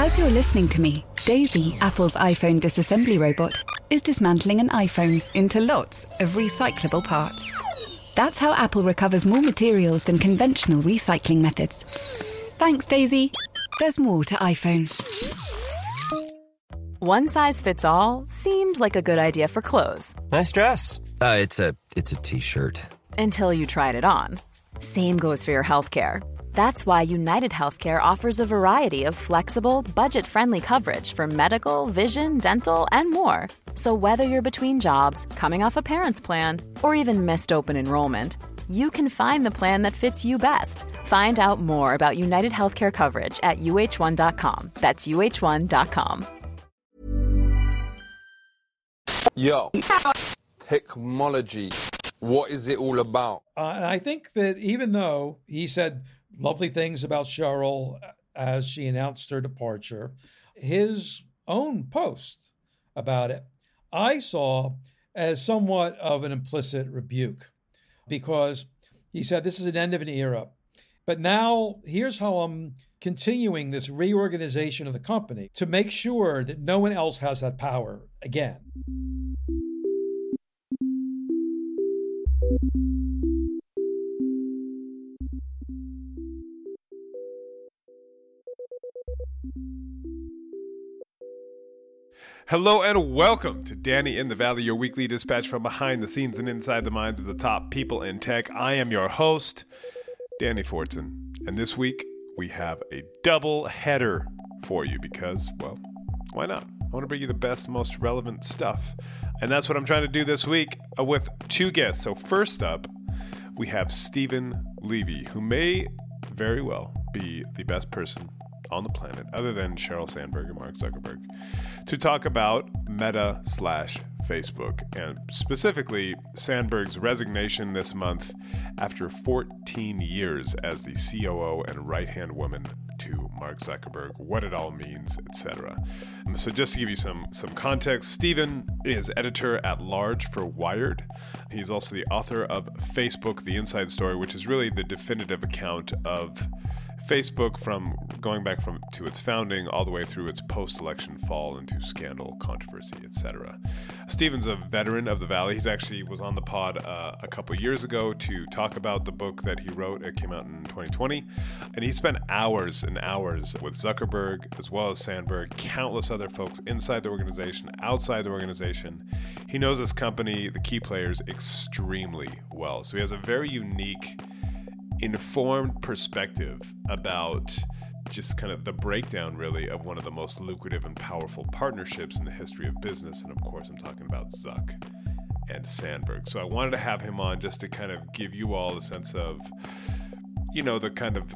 As you're listening to me, Daisy, Apple's iPhone disassembly robot, is dismantling an iPhone into lots of recyclable parts. That's how Apple recovers more materials than conventional recycling methods. Thanks, Daisy. There's more to iPhone. One size fits all seemed like a good idea for clothes. Nice dress. Uh, it's a it's a t-shirt. Until you tried it on. Same goes for your healthcare. That's why United Healthcare offers a variety of flexible, budget friendly coverage for medical, vision, dental, and more. So, whether you're between jobs, coming off a parent's plan, or even missed open enrollment, you can find the plan that fits you best. Find out more about United Healthcare coverage at uh1.com. That's uh1.com. Yo, technology. What is it all about? Uh, I think that even though he said lovely things about Sheryl uh, as she announced her departure. His own post about it, I saw as somewhat of an implicit rebuke because he said, This is an end of an era. But now here's how I'm continuing this reorganization of the company to make sure that no one else has that power again. Hello and welcome to Danny in the Valley, your weekly dispatch from behind the scenes and inside the minds of the top people in tech. I am your host, Danny Fortson, and this week we have a double header for you because, well, why not? I want to bring you the best, most relevant stuff. And that's what I'm trying to do this week uh, with two guests. So, first up, we have Steven Levy, who may very well be the best person on the planet, other than Sheryl Sandberg and Mark Zuckerberg, to talk about Meta slash Facebook, and specifically Sandberg's resignation this month after 14 years as the COO and right hand woman to Mark Zuckerberg, what it all means, etc. Um, so, just to give you some some context, Steven is editor at large for Wired. He's also the author of Facebook: The Inside Story, which is really the definitive account of Facebook from going back from to its founding all the way through its post-election fall into scandal, controversy, etc. Steven's a veteran of the Valley. He's actually was on the pod uh, a couple years ago to talk about the book that he wrote. It came out in 2020, and he spent hours and hours with Zuckerberg as well as Sandberg, countless other folks inside the organization, outside the organization. He knows this company, the key players, extremely well. So he has a very unique informed perspective about just kind of the breakdown, really, of one of the most lucrative and powerful partnerships in the history of business. And of course, I'm talking about Zuck and Sandberg. So I wanted to have him on just to kind of give you all a sense of, you know, the kind of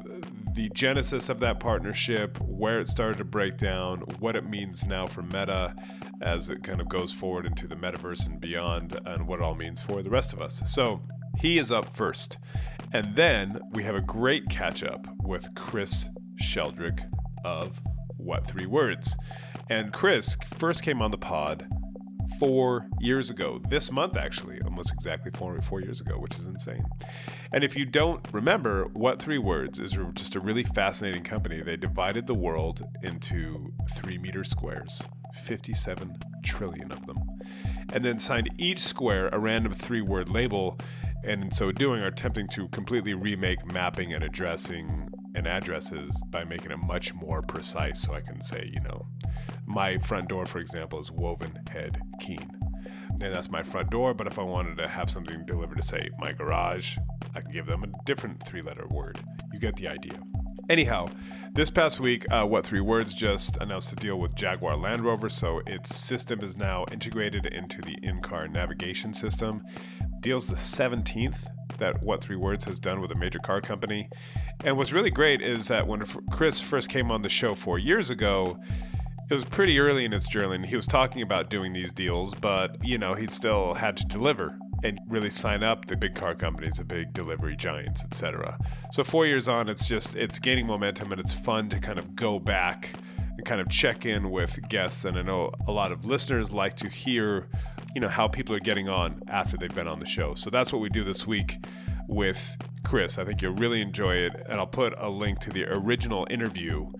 the genesis of that partnership, where it started to break down, what it means now for Meta as it kind of goes forward into the metaverse and beyond, and what it all means for the rest of us. So he is up first. And then we have a great catch up with Chris Sheldrick of What Three Words. And Chris first came on the pod four years ago, this month actually, almost exactly four, four years ago, which is insane. And if you don't remember, What Three Words is just a really fascinating company. They divided the world into three meter squares, 57 trillion of them, and then signed each square a random three word label and in so doing are attempting to completely remake mapping and addressing and addresses by making it much more precise so I can say, you know, my front door, for example, is Woven Head Keen. And that's my front door, but if I wanted to have something delivered to say my garage, I can give them a different three letter word. You get the idea. Anyhow, this past week, uh, What Three Words just announced a deal with Jaguar Land Rover, so its system is now integrated into the in car navigation system deal's the 17th that What Three Words has done with a major car company. And what's really great is that when Chris first came on the show four years ago, it was pretty early in its journey. And he was talking about doing these deals, but you know he still had to deliver and really sign up the big car companies, the big delivery giants, etc. So four years on, it's just it's gaining momentum and it's fun to kind of go back and kind of check in with guests. And I know a lot of listeners like to hear you know how people are getting on after they've been on the show. So that's what we do this week with Chris. I think you'll really enjoy it, and I'll put a link to the original interview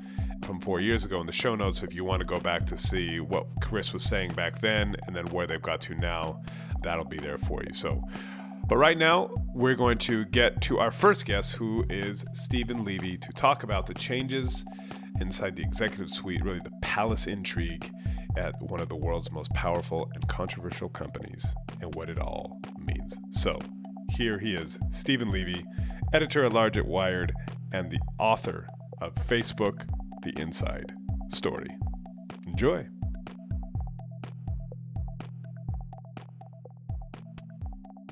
from four years ago in the show notes if you want to go back to see what Chris was saying back then and then where they've got to now. That'll be there for you. So, but right now, we're going to get to our first guest, who is Steven Levy, to talk about the changes inside the executive suite, really the palace intrigue at one of the world's most powerful and controversial companies, and what it all means. So, here he is, Steven Levy, editor at large at Wired, and the author of Facebook The Inside Story. Enjoy.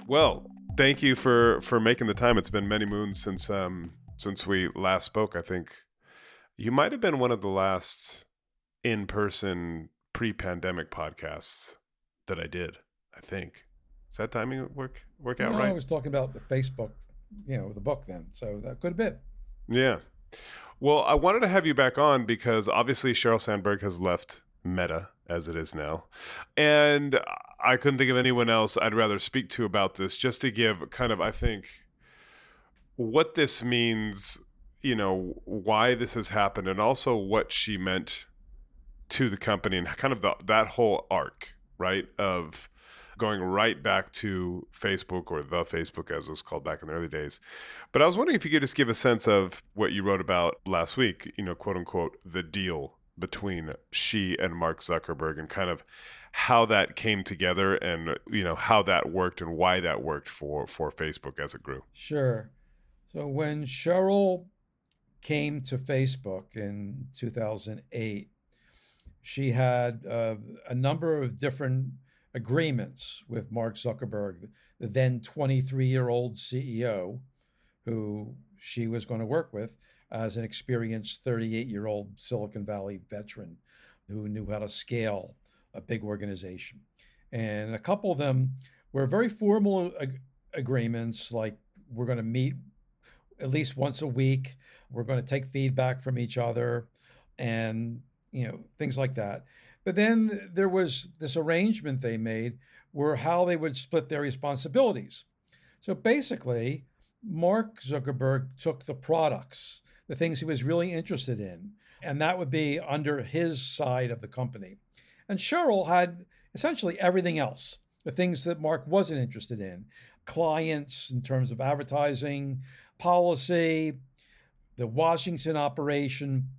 Well, thank you for for making the time. It's been many moons since um since we last spoke. I think you might have been one of the last in person pre pandemic podcasts that I did. I think. Is that timing work work out no, right? I was talking about the Facebook, you know, the book then. So that could have been. Yeah. Well, I wanted to have you back on because obviously Sheryl Sandberg has left Meta as it is now. And I couldn't think of anyone else I'd rather speak to about this just to give kind of, I think, what this means, you know, why this has happened, and also what she meant to the company and kind of the, that whole arc, right? Of going right back to Facebook or the Facebook as it was called back in the early days. But I was wondering if you could just give a sense of what you wrote about last week, you know, quote unquote, the deal between she and Mark Zuckerberg and kind of how that came together and you know how that worked and why that worked for for Facebook as it grew. Sure. So when Sheryl came to Facebook in 2008, she had uh, a number of different agreements with Mark Zuckerberg, the then 23 year old CEO, who she was going to work with as an experienced 38 year old Silicon Valley veteran who knew how to scale a big organization. And a couple of them were very formal ag- agreements, like we're going to meet at least once a week, we're going to take feedback from each other, and you know things like that. But then there was this arrangement they made where how they would split their responsibilities. So basically, Mark Zuckerberg took the products, the things he was really interested in, and that would be under his side of the company. And Sheryl had essentially everything else, the things that Mark wasn't interested in clients in terms of advertising, policy, the Washington operation,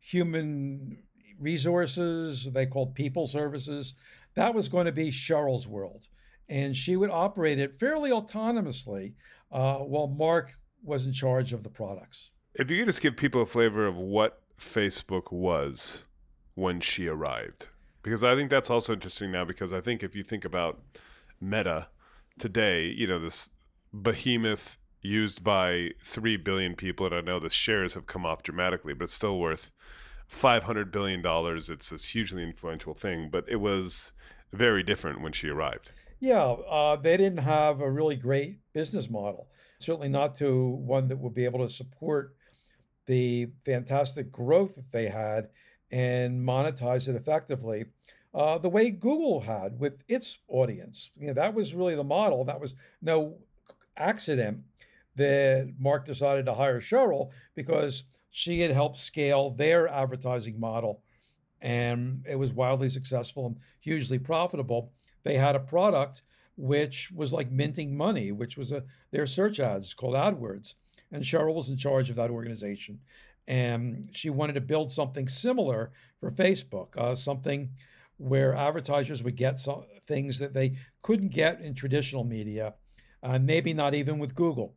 human resources, they called people services. That was going to be Sheryl's world. And she would operate it fairly autonomously uh, while Mark was in charge of the products. If you could just give people a flavor of what Facebook was when she arrived, because I think that's also interesting now. Because I think if you think about Meta today, you know, this behemoth used by 3 billion people, and I know the shares have come off dramatically, but it's still worth $500 billion. It's this hugely influential thing, but it was very different when she arrived. Yeah, uh, they didn't have a really great business model, certainly not to one that would be able to support the fantastic growth that they had and monetize it effectively. Uh, the way Google had with its audience. You know, that was really the model. That was no accident that Mark decided to hire Sheryl because she had helped scale their advertising model and it was wildly successful and hugely profitable. They had a product which was like minting money, which was a their search ads called AdWords. And Sheryl was in charge of that organization. And she wanted to build something similar for Facebook, uh, something where advertisers would get some things that they couldn't get in traditional media, uh, maybe not even with Google.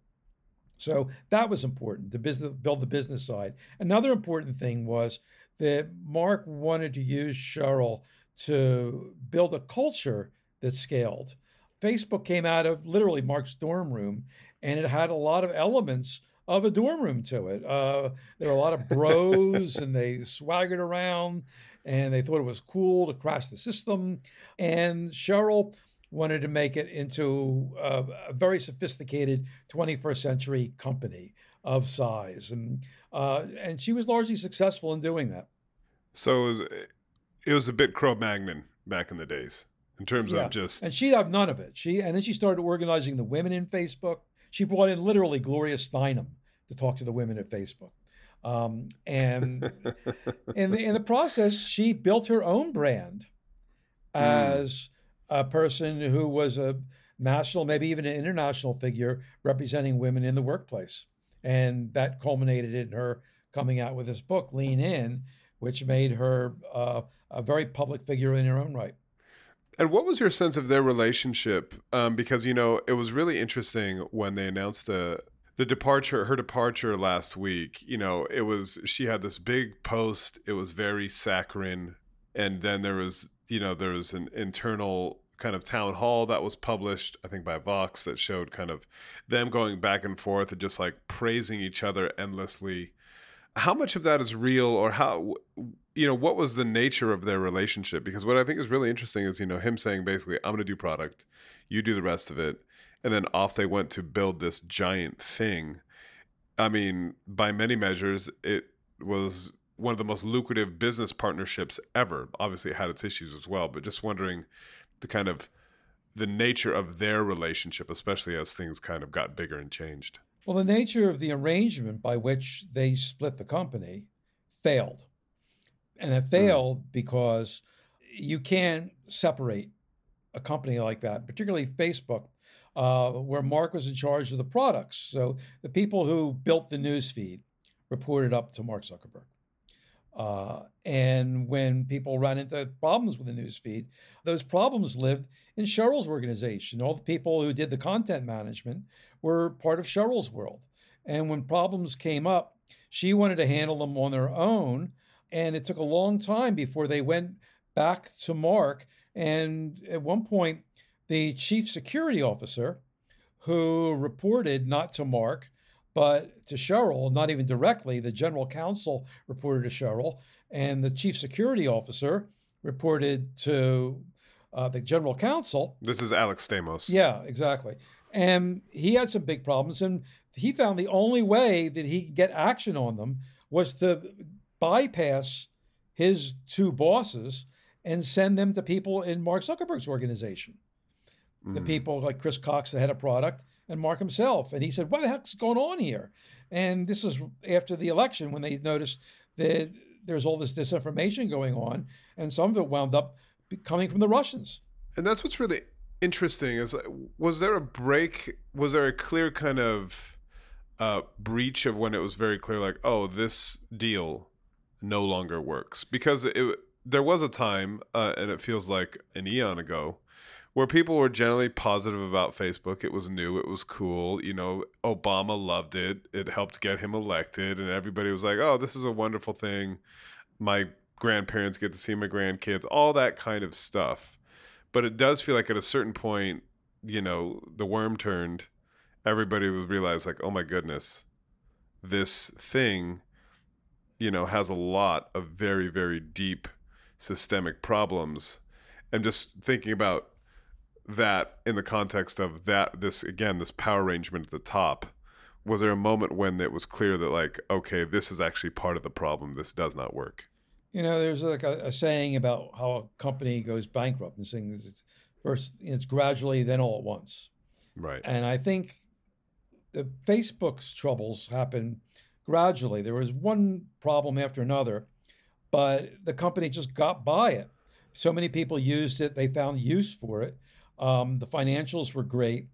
So that was important to business, build the business side. Another important thing was that Mark wanted to use Sheryl to build a culture that scaled. Facebook came out of literally Mark's dorm room, and it had a lot of elements of a dorm room to it. Uh, there were a lot of bros, and they swaggered around, and they thought it was cool to crash the system. And Sheryl wanted to make it into a, a very sophisticated 21st century company of size, and uh, and she was largely successful in doing that. So it was, it was a bit Cro-Magnon back in the days in terms Yeah. of just And she'd have none of it. She and then she started organizing the women in Facebook. She brought in literally Gloria Steinem to talk to the women at Facebook. Um, and in the, in the process, she built her own brand as a person who was a national, maybe even an international figure representing women in the workplace. And that culminated in her coming out with this book, Lean In, which made her uh, a very public figure in her own right. And what was your sense of their relationship? Um, because you know it was really interesting when they announced the the departure, her departure last week. You know, it was she had this big post. It was very saccharine, and then there was you know there was an internal kind of town hall that was published, I think by Vox, that showed kind of them going back and forth and just like praising each other endlessly. How much of that is real, or how you know what was the nature of their relationship? Because what I think is really interesting is you know him saying basically, "I'm going to do product, you do the rest of it," and then off they went to build this giant thing. I mean, by many measures, it was one of the most lucrative business partnerships ever. Obviously, it had its issues as well, but just wondering the kind of the nature of their relationship, especially as things kind of got bigger and changed. Well, the nature of the arrangement by which they split the company failed. And it failed mm. because you can't separate a company like that, particularly Facebook, uh, where Mark was in charge of the products. So the people who built the newsfeed reported up to Mark Zuckerberg. Uh, and when people ran into problems with the newsfeed, those problems lived in Sheryl's organization. All the people who did the content management were part of Sheryl's world. And when problems came up, she wanted to handle them on their own. And it took a long time before they went back to Mark. And at one point, the chief security officer, who reported not to Mark, but to Sheryl, not even directly. The general counsel reported to Sheryl, and the chief security officer reported to uh, the general counsel. This is Alex Stamos. Yeah, exactly. And he had some big problems, and he found the only way that he could get action on them was to bypass his two bosses and send them to people in Mark Zuckerberg's organization. Mm. The people like Chris Cox, the head of product, and Mark himself. And he said, What the heck's going on here? And this is after the election when they noticed that there's all this disinformation going on, and some of it wound up coming from the Russians. And that's what's really interesting is was there a break? Was there a clear kind of uh, breach of when it was very clear, like, oh, this deal no longer works? Because it, there was a time, uh, and it feels like an eon ago, where people were generally positive about Facebook. It was new, it was cool. You know, Obama loved it. It helped get him elected, and everybody was like, "Oh, this is a wonderful thing." My grandparents get to see my grandkids, all that kind of stuff. But it does feel like at a certain point, you know, the worm turned. Everybody would realize, like, oh my goodness, this thing, you know, has a lot of very, very deep systemic problems. And just thinking about that in the context of that this again this power arrangement at the top was there a moment when it was clear that like okay this is actually part of the problem this does not work? You know there's like a, a saying about how a company goes bankrupt and saying it's first it's gradually then all at once. Right. And i think the facebook's troubles happen gradually. There was one problem after another but the company just got by it. So many people used it they found use for it um, the financials were great,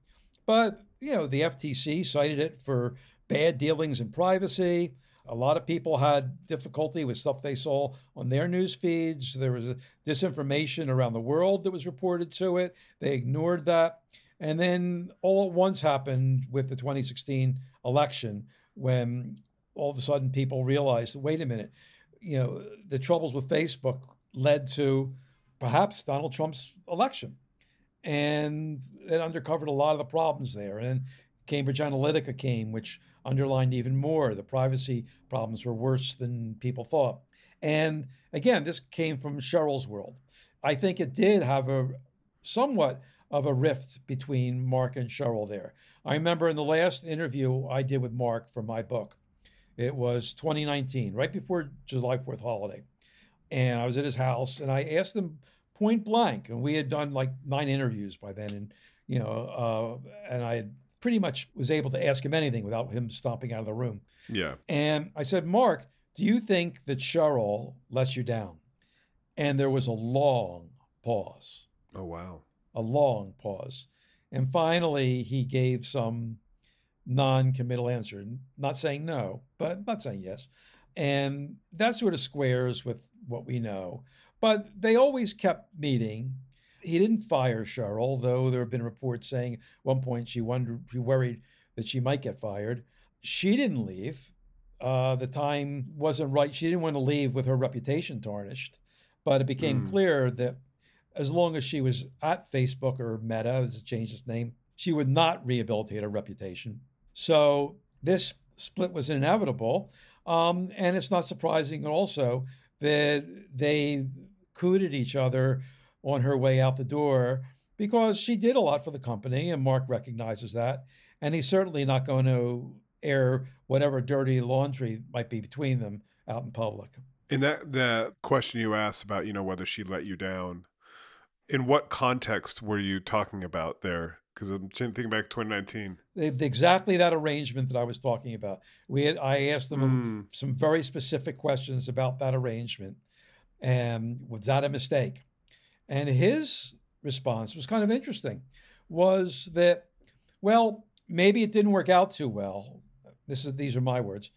but you know the FTC cited it for bad dealings in privacy. A lot of people had difficulty with stuff they saw on their news feeds. There was disinformation around the world that was reported to it. They ignored that. And then all at once happened with the 2016 election when all of a sudden people realized wait a minute, you know, the troubles with Facebook led to perhaps Donald Trump's election and it uncovered a lot of the problems there. And Cambridge Analytica came, which underlined even more the privacy problems were worse than people thought. And again, this came from Sheryl's world. I think it did have a somewhat of a rift between Mark and Sheryl there. I remember in the last interview I did with Mark for my book, it was 2019, right before July 4th holiday. And I was at his house and I asked him point blank. And we had done like nine interviews by then, and you know, uh, and I had pretty much was able to ask him anything without him stomping out of the room. Yeah. And I said, Mark, do you think that Sheryl lets you down? And there was a long pause, Oh wow. a long pause. And finally, he gave some non committal answer, not saying no, but not saying yes. And that sort of squares with what we know. But they always kept meeting. He didn't fire Sheryl, though there have been reports saying at one point she wondered, she worried that she might get fired. She didn't leave. Uh, the time wasn't right. She didn't want to leave with her reputation tarnished. But it became Mm. clear that as long as she was at Facebook or Meta, as it changed its name, she would not rehabilitate her reputation. So this split was inevitable. Um, and it's not surprising also that they cooted each other on her way out the door because she did a lot for the company, and Mark recognizes that. And he's certainly not going to air whatever dirty laundry might be between them out in public. In that the question you asked about, you know, whether she let you down, in what context were you talking about there? Because I'm thinking back to 2019. Exactly that arrangement that I was talking about. We had, I asked them Mm. some very specific questions about that arrangement, and was that a mistake? And his response was kind of interesting. Was that well, maybe it didn't work out too well. This is these are my words,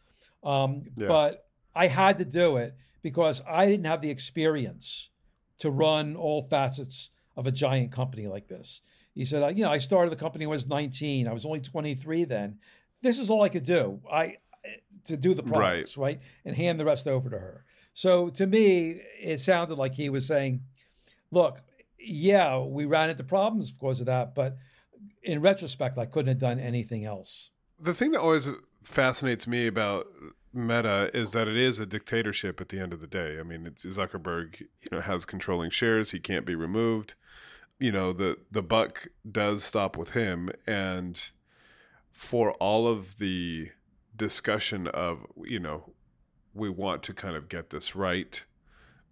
um, Yeah. but I had to do it because I didn't have the experience to run all facets of a giant company like this. He said, you know, I started the company when I was 19. I was only 23 then. This is all I could do. I to do the Right. right? And hand the rest over to her. So to me, it sounded like he was saying, look, yeah, we ran into problems because of that, but in retrospect, I couldn't have done anything else. The thing that always fascinates me about Meta is that it is a dictatorship at the end of the day. I mean, Zuckerberg, you know, has controlling shares. He can't be removed. You know, the the buck does stop with him and for all of the discussion of, you know, we want to kind of get this right.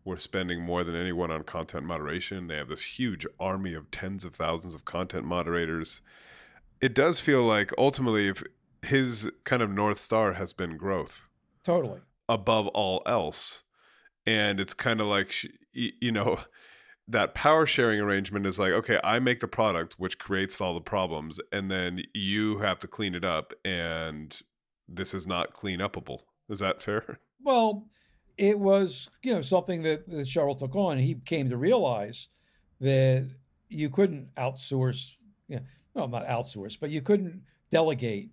We're spending more than anyone on content moderation. They have this huge army of tens of thousands of content moderators. It does feel like ultimately, if his kind of north star has been growth Totally. above all else, and it's kind of like you know that power sharing arrangement is like okay i make the product which creates all the problems and then you have to clean it up and this is not clean upable is that fair Well, it was, you know, something that, that Sheryl took on. He came to realize that you couldn't outsource, you know, well, not outsource, but you couldn't delegate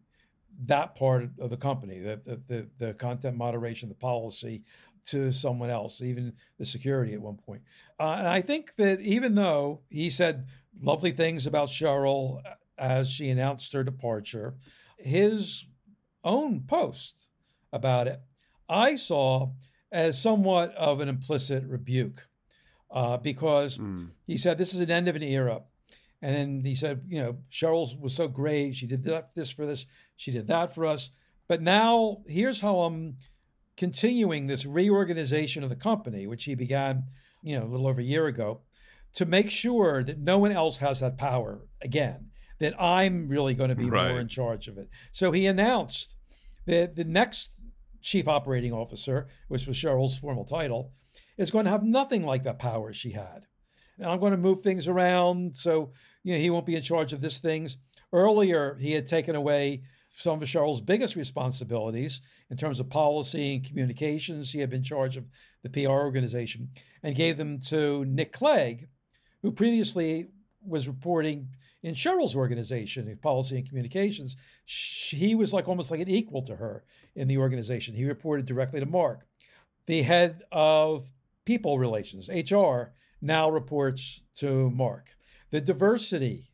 that part of the company, the, the, the, content moderation, the policy to someone else, even the security at one point. Uh, and I think that even though he said lovely things about Sheryl as she announced her departure, his own post about it, I saw as somewhat of an implicit rebuke uh, because he said this is an end of an era. And then he said, you know, Sheryl was so great. She did that, this for this. She did that for us. But now here's how I'm continuing this reorganization of the company, which he began, you know, a little over a year ago, to make sure that no one else has that power again, that I'm really going to be Right. more in charge of it. So he announced that the next chief operating officer, which was Sheryl's formal title, is going to have nothing like the power she had. And I'm going to move things around so you know he won't be in charge of this things. Earlier, he had taken away some of Sheryl's biggest responsibilities in terms of policy and communications. He had been in charge of the PR organization and gave them to Nick Clegg, who previously was reporting in Sheryl's organization, policy and communications. Sh- He was like almost like an equal to her in the organization. He reported directly to Mark. The head of people relations, HR, now reports to Mark. The diversity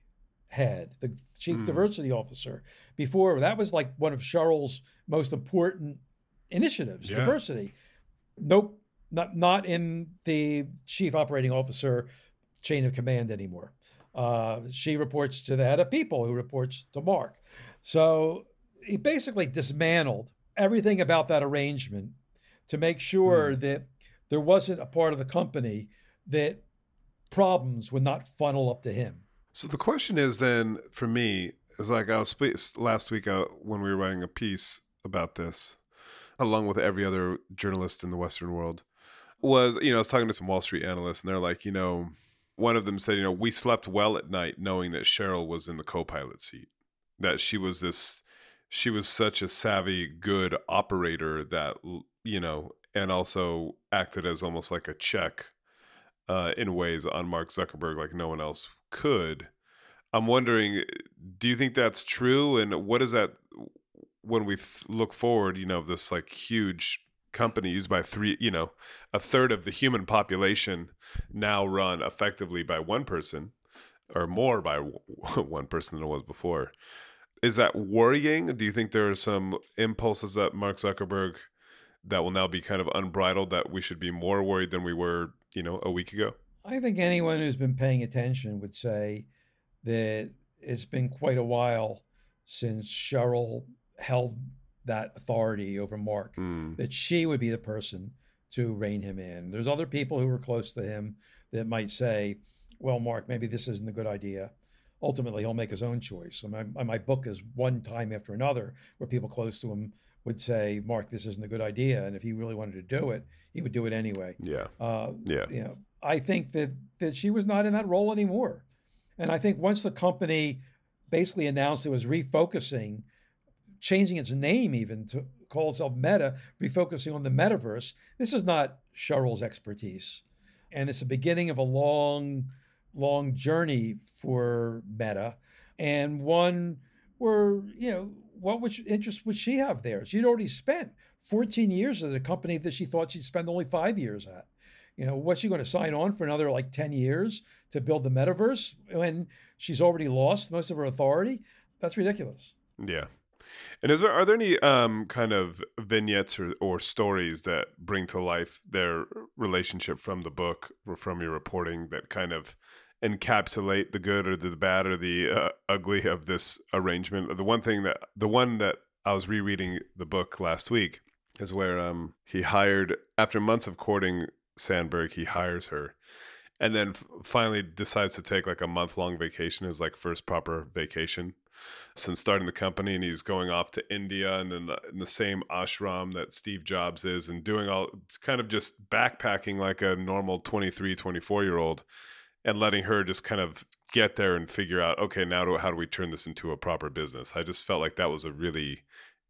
head, the chief diversity officer, before that was like one of Sheryl's most important initiatives, Yeah. diversity. Nope, not not in the chief operating officer chain of command anymore. Uh, she reports to the head of people, who reports to Mark. So he basically dismantled everything about that arrangement to make sure that there wasn't a part of the company that problems would not funnel up to him. So the question is then for me, It's like I was last week uh, when we were writing a piece about this, along with every other journalist in the Western world. Was you know I was talking to some Wall Street analysts, and they're like, you know, one of them said, you know, we slept well at night knowing that Sheryl was in the co-pilot seat, that she was this, she was such a savvy, good operator that you know, and also acted as almost like a check uh, in ways on Mark Zuckerberg like no one else could. I'm wondering, do you think that's true? And what is that when we th- look forward? You know, this like huge company used by three, you know, a third of the human population now run effectively by one person or more by one person than it was before. Is that worrying? Do you think there are some impulses that Mark Zuckerberg that will now be kind of unbridled that we should be more worried than we were, you know, a week ago? I think anyone who's been paying attention would say that it's been quite a while since Sheryl held that authority over Mark, mm. that she would be the person to rein him in. There's other people who were close to him that might say, well, Mark, maybe this isn't a good idea. Ultimately, he'll make his own choice. my, my book is one time after another where people close to him would say, Mark, this isn't a good idea. And if he really wanted to do it, he would do it anyway. Yeah. Uh, yeah. You know, I think that, that she was not in that role anymore. And I think once the company basically announced it was refocusing, changing its name even to call itself Meta, refocusing on the metaverse, this is not Sheryl's expertise. And it's the beginning of a long, long journey for Meta and one where, you know, what which interest would she have there? She'd already spent 14 years at a company that she thought she'd spend only five years at. You know, what's she going to sign on for another like 10 years to build the metaverse when she's already lost most of her authority? That's ridiculous. Yeah. And is there are there any um, kind of vignettes or, or stories that bring to life their relationship from the book or from your reporting that kind of encapsulate the good or the bad or the uh, ugly of this arrangement? The one thing that the one that I was rereading the book last week is where um, he hired after months of courting Sandberg, he hires her, and then f- finally decides to take like a month long vacation, his like first proper vacation since starting the company. And he's going off to India and then in the same ashram that Steve Jobs is, and doing all it's kind of just backpacking like a normal 23, 24 year old, and letting her just kind of get there and figure out, okay, now do, how do we turn this into a proper business? I just felt like that was a really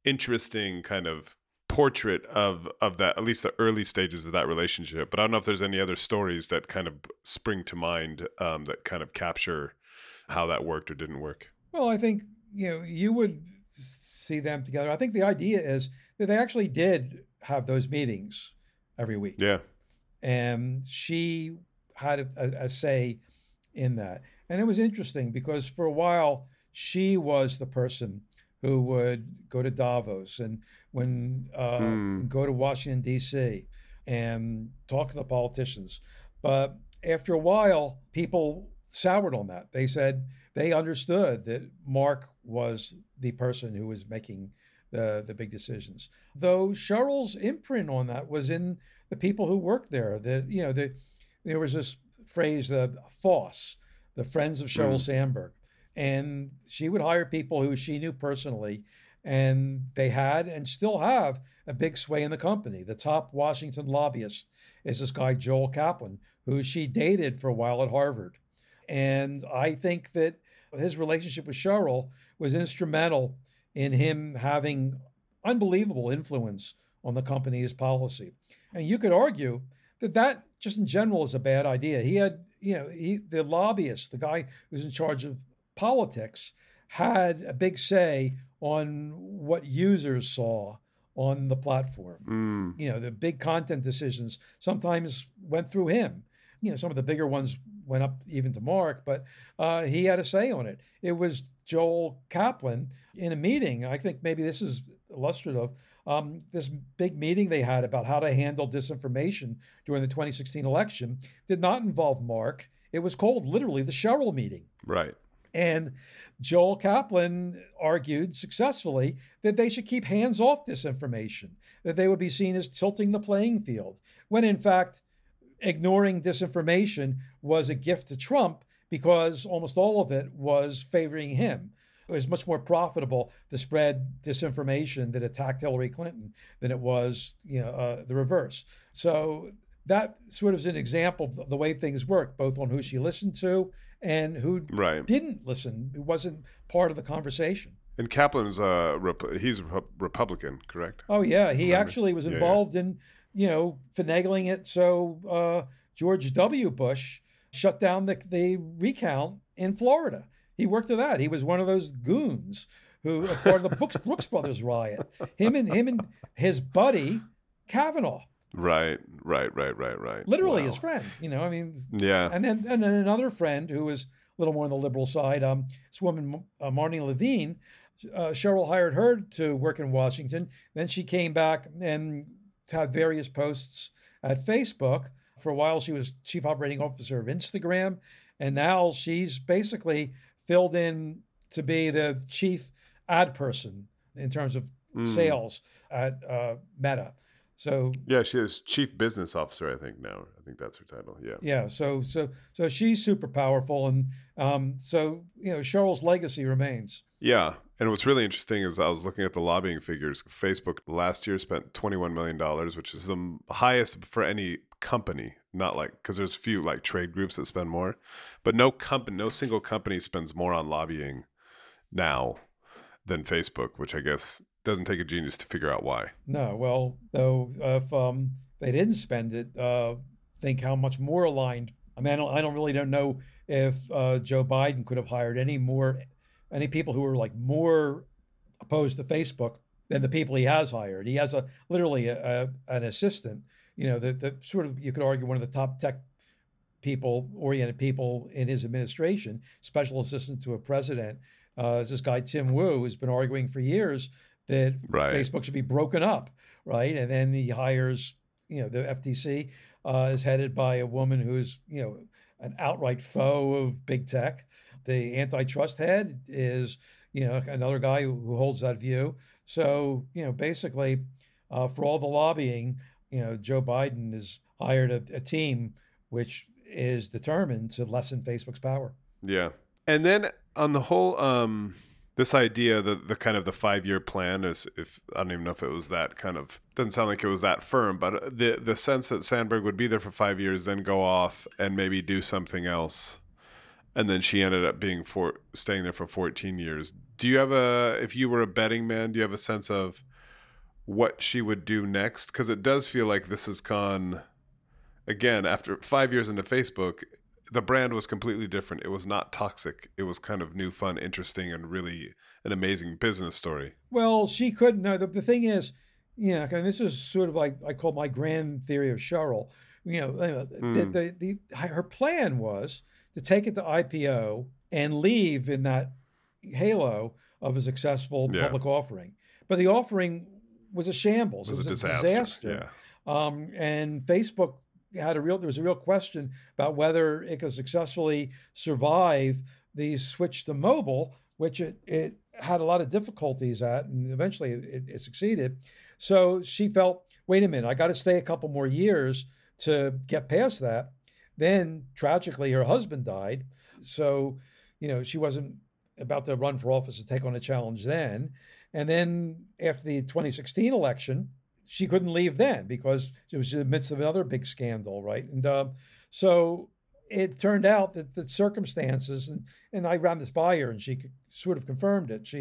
interesting kind of portrait of of that at least the early stages of that relationship. But i don't know if there's any other stories that kind of spring to mind um, that kind of capture how that worked or didn't work. Well i think you know you would see them together. I think the idea is that they actually did have those meetings every week. Yeah. And she had a, a, a say in that and it was interesting because for a while she was the person who would go to Davos and when uh, mm. go to Washington D.C. and talk to the politicians. But after a while, people soured on that. They said they understood that Mark was the person who was making the the big decisions. Though Sheryl's imprint on that was in the people who worked there. That you know, the, there was this phrase, the FOSS, the Friends of Sheryl mm. Sandberg, and she would hire people who she knew personally and they had and still have a big sway in the company. The top Washington lobbyist is this guy Joel Kaplan, who she dated for a while at Harvard. And I think that his relationship with Sheryl was instrumental in him having unbelievable influence on the company's policy. And you could argue that that just in general is a bad idea. He had, you know, he, the lobbyist, the guy who's in charge of politics, had a big say on what users saw on the platform. Mm. You know, the big content decisions sometimes went through him. You know, some of the bigger ones went up even to Mark, but uh, he had a say on it. It was Joel Kaplan in a meeting. I think maybe this is illustrative. Um, this big meeting they had about how to handle disinformation during the 2016 election did not involve Mark. It was called literally the Sheryl meeting. Right. And Joel Kaplan argued successfully that they should keep hands off disinformation, that they would be seen as tilting the playing field, when in fact, ignoring disinformation was a gift to Trump because almost all of it was favoring him. It was much more profitable to spread disinformation that attacked Hillary Clinton than it was, you know, uh, the reverse. So that sort of is an example of the way things work, both on who she listened to and who Right. didn't listen. It wasn't part of the conversation. And Kaplan's uh rep- he's a Republican, correct? Oh yeah, he Remember? actually was Yeah, yeah. involved in, you know, finagling it so uh, George W. Bush shut down the, the recount in Florida. He worked to that. He was one of those goons who were part of the Brooks, Brooks Brothers riot. Him and him and his buddy Kavanaugh, Right, right, right, right, right. literally Wow. his friend. You know, I mean, Yeah. and then and then another friend who was a little more on the liberal side, um, this woman uh, Marne Levine. Uh, Sheryl hired her to work in Washington. Then she came back and had various posts at Facebook. For a while, she was chief operating officer of Instagram, and now she's basically filled in to be the chief ad person in terms of Mm. sales at uh, Meta. So Yeah, she is chief business officer, I think now. I think that's her title. Yeah. Yeah, so so so she's super powerful, and um, so you know Sheryl's legacy remains. Yeah. And what's really interesting is I was looking at the lobbying figures. Facebook last year spent $21 million, which is the highest for any company. Not like, because there's few like trade groups that spend more, but no company, no single company spends more on lobbying now than Facebook, which I guess doesn't take a genius to figure out why. No, well, though if um, they didn't spend it, uh, think how much more aligned. I mean, I don't, I don't really don't know if uh, Joe Biden could have hired any more, any people who are like more opposed to Facebook than the people he has hired. He has a literally a, a, an assistant, you know, the, the sort of you could argue one of the top tech people oriented people in his administration, special assistant to a president. Uh, is this guy Tim Wu, who's been arguing for years that Right. Facebook should be broken up, right? And then he hires, you know, the FTC uh, is headed by a woman who's, you know, an outright foe of big tech. The antitrust head is, you know, another guy who, holds that view. So, you know, basically, uh, for all the lobbying, you know, Joe Biden has hired a, a team which is determined to lessen Facebook's power. Yeah. And then on the whole, um, this idea that the kind of the five year plan is if I don't even know if it was that kind of doesn't sound like it was that firm, but the the sense that Sandberg would be there for five years, then go off and maybe do something else, and then she ended up being for staying there for fourteen years. Do you have a if you were a betting man, do you have a sense of what she would do next? Because it does feel like this has gone again after five years into Facebook the brand was completely different. It was not toxic. It was kind of new, fun, interesting, and really an amazing business story. Well, she couldn't. No, the, the thing is, you know, and this is sort of like I call my grand theory of Sheryl. You know, uh, the, Mm. the, the, her plan was to take it to IPO and leave in that halo of a successful Yeah. public offering. But the offering was a shambles. It was a disaster. disaster. Um, and Facebook had a real there was a real question about whether it could successfully survive the switch to mobile, which it, it had a lot of difficulties at, and eventually it, it succeeded. So she felt, wait a minute, I got to stay a couple more years to get past that. Then tragically, her husband died, so you know she wasn't about to run for office to take on a challenge then. And then after the 2016 election, she couldn't leave then because it was in the midst of another big scandal, right? And um, so it turned out that the circumstances, and, and I ran this by her, and she sort of confirmed it. She,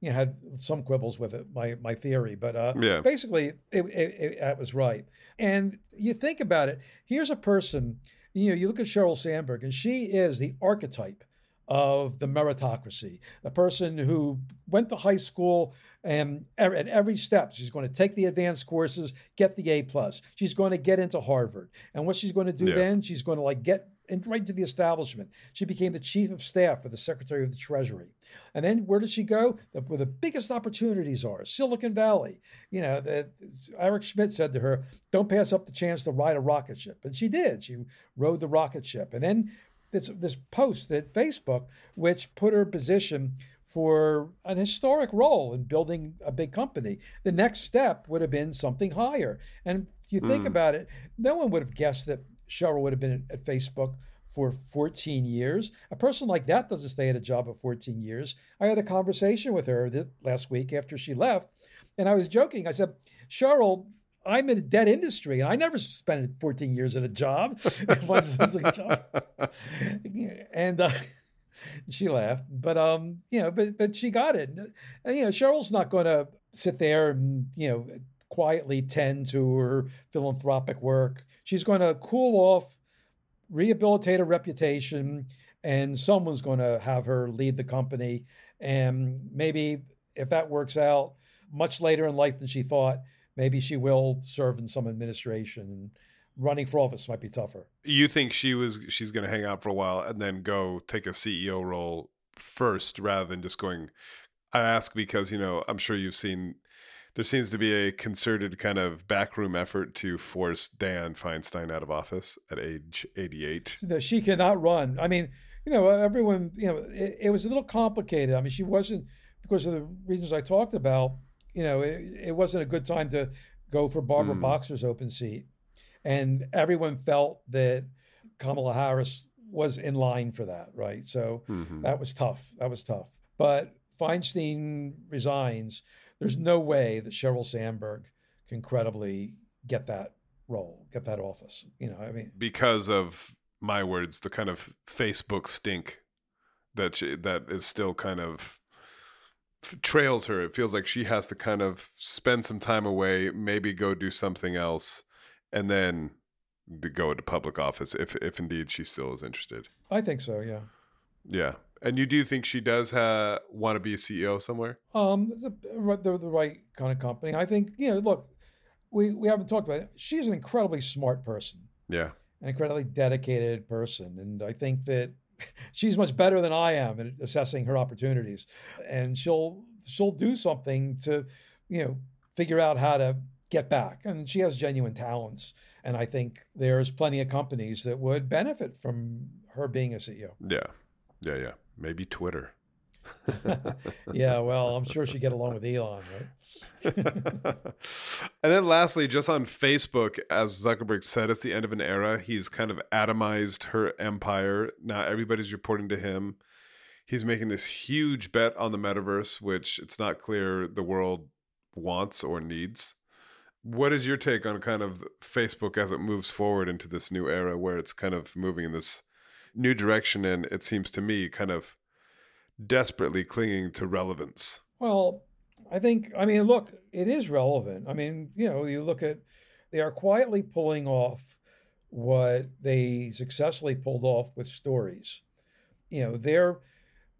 you know, had some quibbles with it, my my theory, but uh, Yeah. basically it, it, it, that was right. And you think about it. Here's a person. You know, you look at Sheryl Sandberg, and she is the archetype of the meritocracy, a person who went to high school and at every step she's going to take the advanced courses, get the A plus. She's going to get into Harvard, and what she's going to do Yeah. then, she's going to like get in, right into the establishment. She became the chief of staff for the Secretary of the Treasury, and then where did she go? The- Where the biggest opportunities are, Silicon Valley. You know, the, Eric Schmidt said to her, "Don't pass up the chance to ride a rocket ship," and she did. She rode the rocket ship, and then this this post at Facebook, which put her in position for an historic role in building a big company. The next step would have been something higher. And if you think hmm. about it, no one would have guessed that Sheryl would have been at Facebook for 14 years. A person like that doesn't stay at a job for 14 years. I had a conversation with her last week after she left, and I was joking. I said, Sheryl, I'm in a dead industry, and I never spent 14 years at a job. and uh, she laughed, but um, you know, but but she got it. And, you know, Sheryl's not going to sit there and you know quietly tend to her philanthropic work. She's going to cool off, rehabilitate her reputation, and someone's going to have her lead the company. And maybe if that works out much later in life than she thought, maybe she will serve in some administration. Running for office might be tougher. You think she was she's going to hang out for a while and then go take a CEO role first rather than just going I ask because, you know, I'm sure you've seen there seems to be a concerted kind of backroom effort to force Dianne Feinstein out of office at age 88. She cannot run. I mean, you know, everyone, you know, it, it was a little complicated. I mean, she wasn't, because of the reasons I talked about, you know, it, it wasn't a good time to go for Barbara mm. Boxer's open seat. And everyone felt that Kamala Harris was in line for that, right? So mm-hmm. that was tough. That was tough. But Feinstein resigns there's no way that Sheryl Sandberg can credibly get that role, get that office. You know, I mean, because of my words, the kind of Facebook stink that she, that is still kind of trails her. It feels like she has to kind of spend some time away, maybe go do something else, and then go into public office if if indeed she still is interested. I think so. Yeah. Yeah. And you do think she does ha- want to be a CEO somewhere? Um, the, the, the right kind of company. I think you know. Look, we we haven't talked about it. She's an incredibly smart person. Yeah. An incredibly dedicated person, and I think that she's much better than I am at assessing her opportunities, and she'll she'll do something to, you know, figure out how to get back. And she has genuine talents, and I think there's plenty of companies that would benefit from her being a CEO. Yeah, yeah, yeah. Maybe Twitter. yeah, well, I'm sure she'd get along with Elon, right? and then lastly, just on Facebook, as Zuckerberg said, it's the end of an era. He's kind of atomized her empire. Now everybody's reporting to him. He's making this huge bet on the metaverse, which it's not clear the world wants or needs. What is your take on kind of Facebook as it moves forward into this new era where it's kind of moving in this new direction and it seems to me kind of desperately clinging to relevance. Well, I think I mean look, it is relevant. I mean, you know, you look at they are quietly pulling off what they successfully pulled off with stories. You know, they're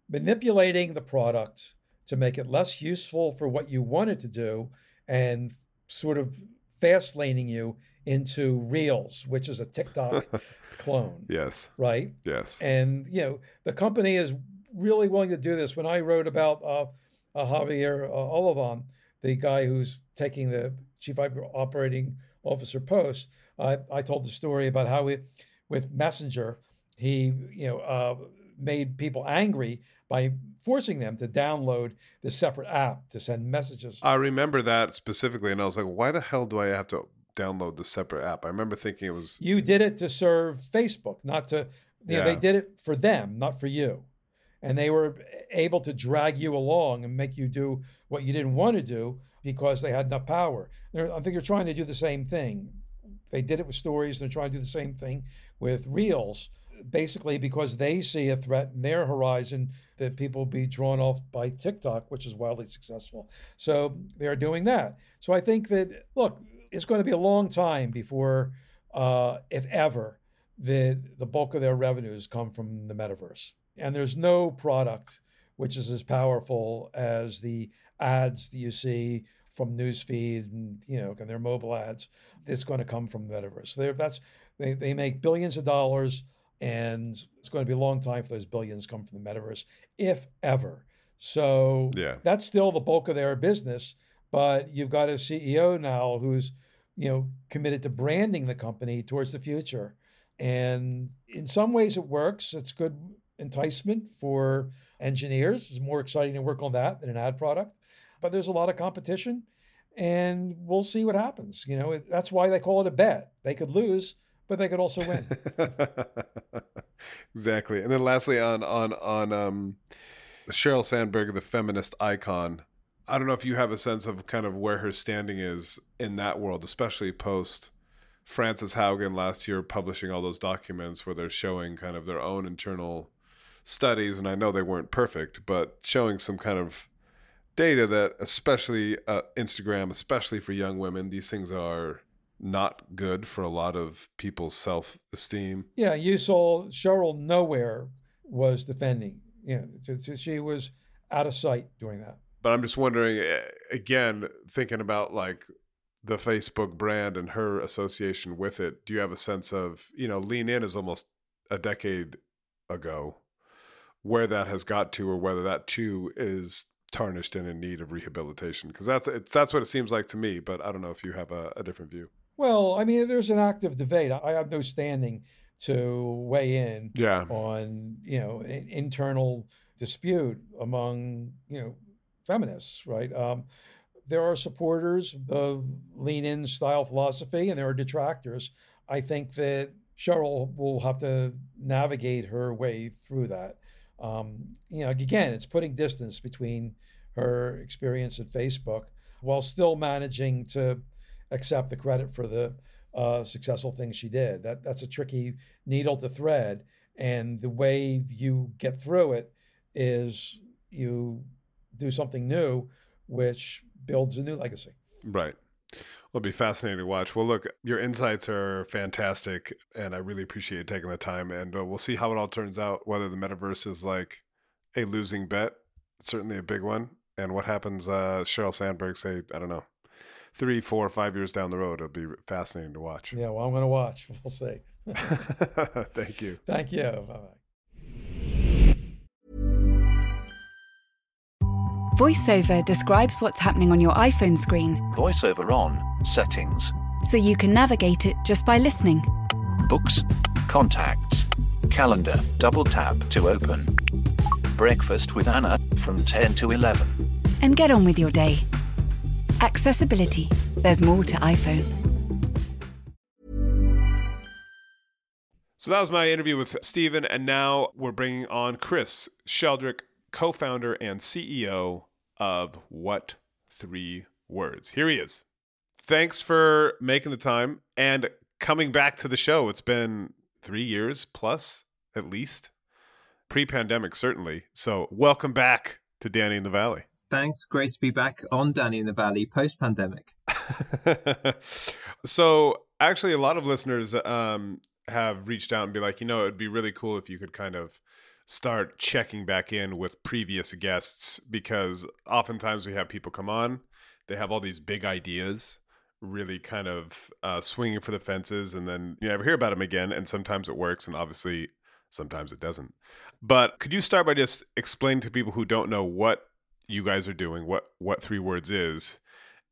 manipulating the product to make it less useful for what you wanted to do and sort of fast laning you into Reels, which is a TikTok clone. Yes. Right? Yes. And, you know, the company is really willing to do this. When I wrote about uh, uh, Javier uh, Olivan, the guy who's taking the chief operating officer post, I, I told the story about how we, with Messenger, he, you know, uh, made people angry by forcing them to download the separate app to send messages. I remember that specifically, and I was like, why the hell do I have to download the separate app. I remember thinking it was you did it to serve Facebook, not to you yeah. know they did it for them, not for you. And they were able to drag you along and make you do what you didn't want to do because they had enough power. They're, I think they're trying to do the same thing. They did it with stories. They're trying to do the same thing with reels, basically because they see a threat in their horizon that people will be drawn off by TikTok, which is wildly successful. So they're doing that. So I think that look, it's going to be a long time before, uh, if ever, the the bulk of their revenues come from the metaverse. And there's no product which is as powerful as the ads that you see from newsfeed and you know and their mobile ads. that's going to come from the metaverse. So that's they they make billions of dollars, and it's going to be a long time for those billions come from the metaverse, if ever. So yeah. that's still the bulk of their business. But you've got a CEO now who's you know, committed to branding the company towards the future. And in some ways it works. It's good enticement for engineers. It's more exciting to work on that than an ad product. But there's a lot of competition and we'll see what happens. You know, that's why they call it a bet. They could lose, but they could also win. exactly. And then lastly, on on on um, Sheryl Sandberg, the feminist icon. I don't know if you have a sense of kind of where her standing is in that world, especially post Frances Haugen last year publishing all those documents where they're showing kind of their own internal studies, and I know they weren't perfect, but showing some kind of data that, especially uh, Instagram, especially for young women, these things are not good for a lot of people's self esteem. Yeah, you saw Sheryl nowhere was defending. You know, she was out of sight doing that. But I'm just wondering, eh, again, thinking about like the Facebook brand and her association with it. Do you have a sense of, you know, Lean In is almost a decade ago, where that has got to, or whether that too is tarnished and in need of rehabilitation? Because that's it's that's what it seems like to me. But I don't know if you have a, a different view. Well, I mean, there's an active debate. I have no standing to weigh in yeah. on you know an internal dispute among you know feminists, right? Um, there are supporters of lean in style philosophy and there are detractors. I think that Sheryl will have to navigate her way through that. Um, you know, again, it's putting distance between her experience at Facebook while still managing to accept the credit for the uh, successful things she did. That that's a tricky needle to thread, and the way you get through it is you do something new, which builds a new legacy. Right. It'll be fascinating to watch. Well, look, your insights are fantastic, and I really appreciate taking the time. And uh, we'll see how it all turns out. Whether the metaverse is like a losing bet, certainly a big one, and what happens. Uh, Sheryl Sandberg say, I don't know, three, four, five years down the road. It'll be fascinating to watch. Yeah, well, I'm going to watch. We'll see. Thank you. Thank you. Bye bye. VoiceOver describes what's happening on your iPhone screen. VoiceOver on, settings. So you can navigate it just by listening. Books, contacts, calendar, double tap to open. Breakfast with Anna from 10 to 11. And get on with your day. Accessibility. There's more to iPhone. So that was my interview with Steven, and now we're bringing on Chris Sheldrick, co founder and CEO of What Three Words. Here he is. Thanks for making the time and coming back to the show. It's been three years plus, at least, pre pandemic, certainly. So, welcome back to Danny in the Valley. Thanks. Great to be back on Danny in the Valley post pandemic. so, actually, a lot of listeners um, have reached out and be like, you know, it'd be really cool if you could kind of start checking back in with previous guests because oftentimes we have people come on, they have all these big ideas, really kind of uh, swinging for the fences, and then you never hear about them again. And sometimes it works, and obviously sometimes it doesn't. But could you start by just explaining to people who don't know what you guys are doing, what what three words is,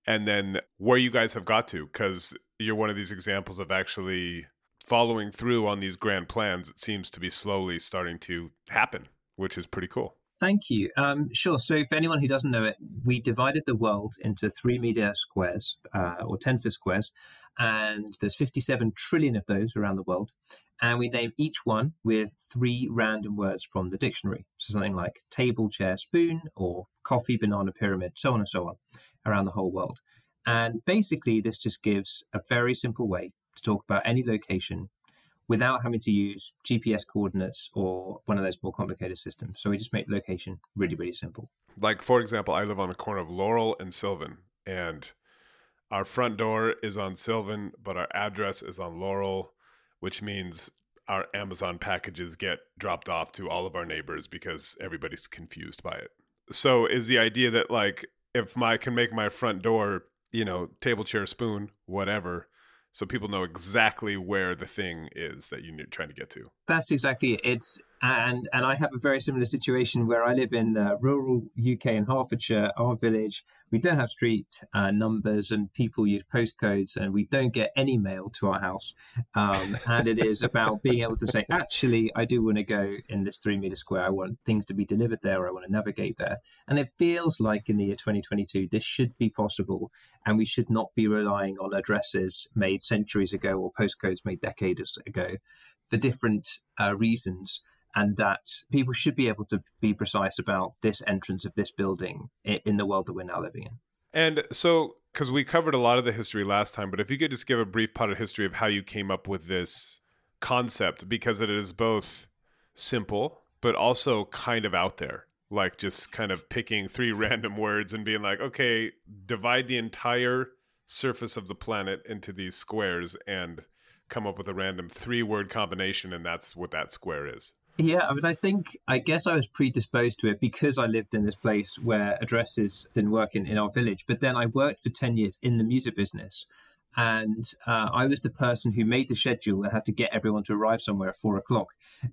and then where you guys have got to? Because you're one of these examples of actually following through on these grand plans, it seems to be slowly starting to happen, which is pretty cool. Thank you. Um, sure. So, for anyone who doesn't know it, we divided the world into three meter squares uh, or 10 foot squares, and there's 57 trillion of those around the world. And we name each one with three random words from the dictionary. So, something like table, chair, spoon, or coffee, banana, pyramid, so on and so on around the whole world. And basically, this just gives a very simple way to talk about any location without having to use GPS coordinates or one of those more complicated systems. So we just make location really, really simple. Like, for example, I live on the corner of Laurel and Sylvan, and our front door is on Sylvan, but our address is on Laurel, which means our Amazon packages get dropped off to all of our neighbors because everybody's confused by it. So, is the idea that, like, if I can make my front door, you know, table, chair, spoon, whatever, so people know exactly where the thing is that you're trying to get to. That's exactly it. It's and and I have a very similar situation where I live in uh, rural UK in Hertfordshire. Our village, we don't have street uh, numbers, and people use postcodes, and we don't get any mail to our house. Um, and it is about being able to say, actually, I do want to go in this three meter square. I want things to be delivered there, or I want to navigate there. And it feels like in the year 2022, this should be possible, and we should not be relying on addresses made centuries ago or postcodes made decades ago for different uh, reasons, and that people should be able to be precise about this entrance of this building in, the world that we're now living in. And so, because we covered a lot of the history last time, but if you could just give a brief of history of how you came up with this concept, because it is both simple but also kind of out there like just kind of picking three random words and being like, okay, divide the entire surface of the planet into these squares and come up with a random three word combination, and that's what that square is. Yeah, I mean, I think, I guess I was predisposed to it because I lived in this place where addresses didn't work in, in our village. But then I worked for 10 years in the music business. And uh, I was the person who made the schedule and had to get everyone to arrive somewhere at four o'clock.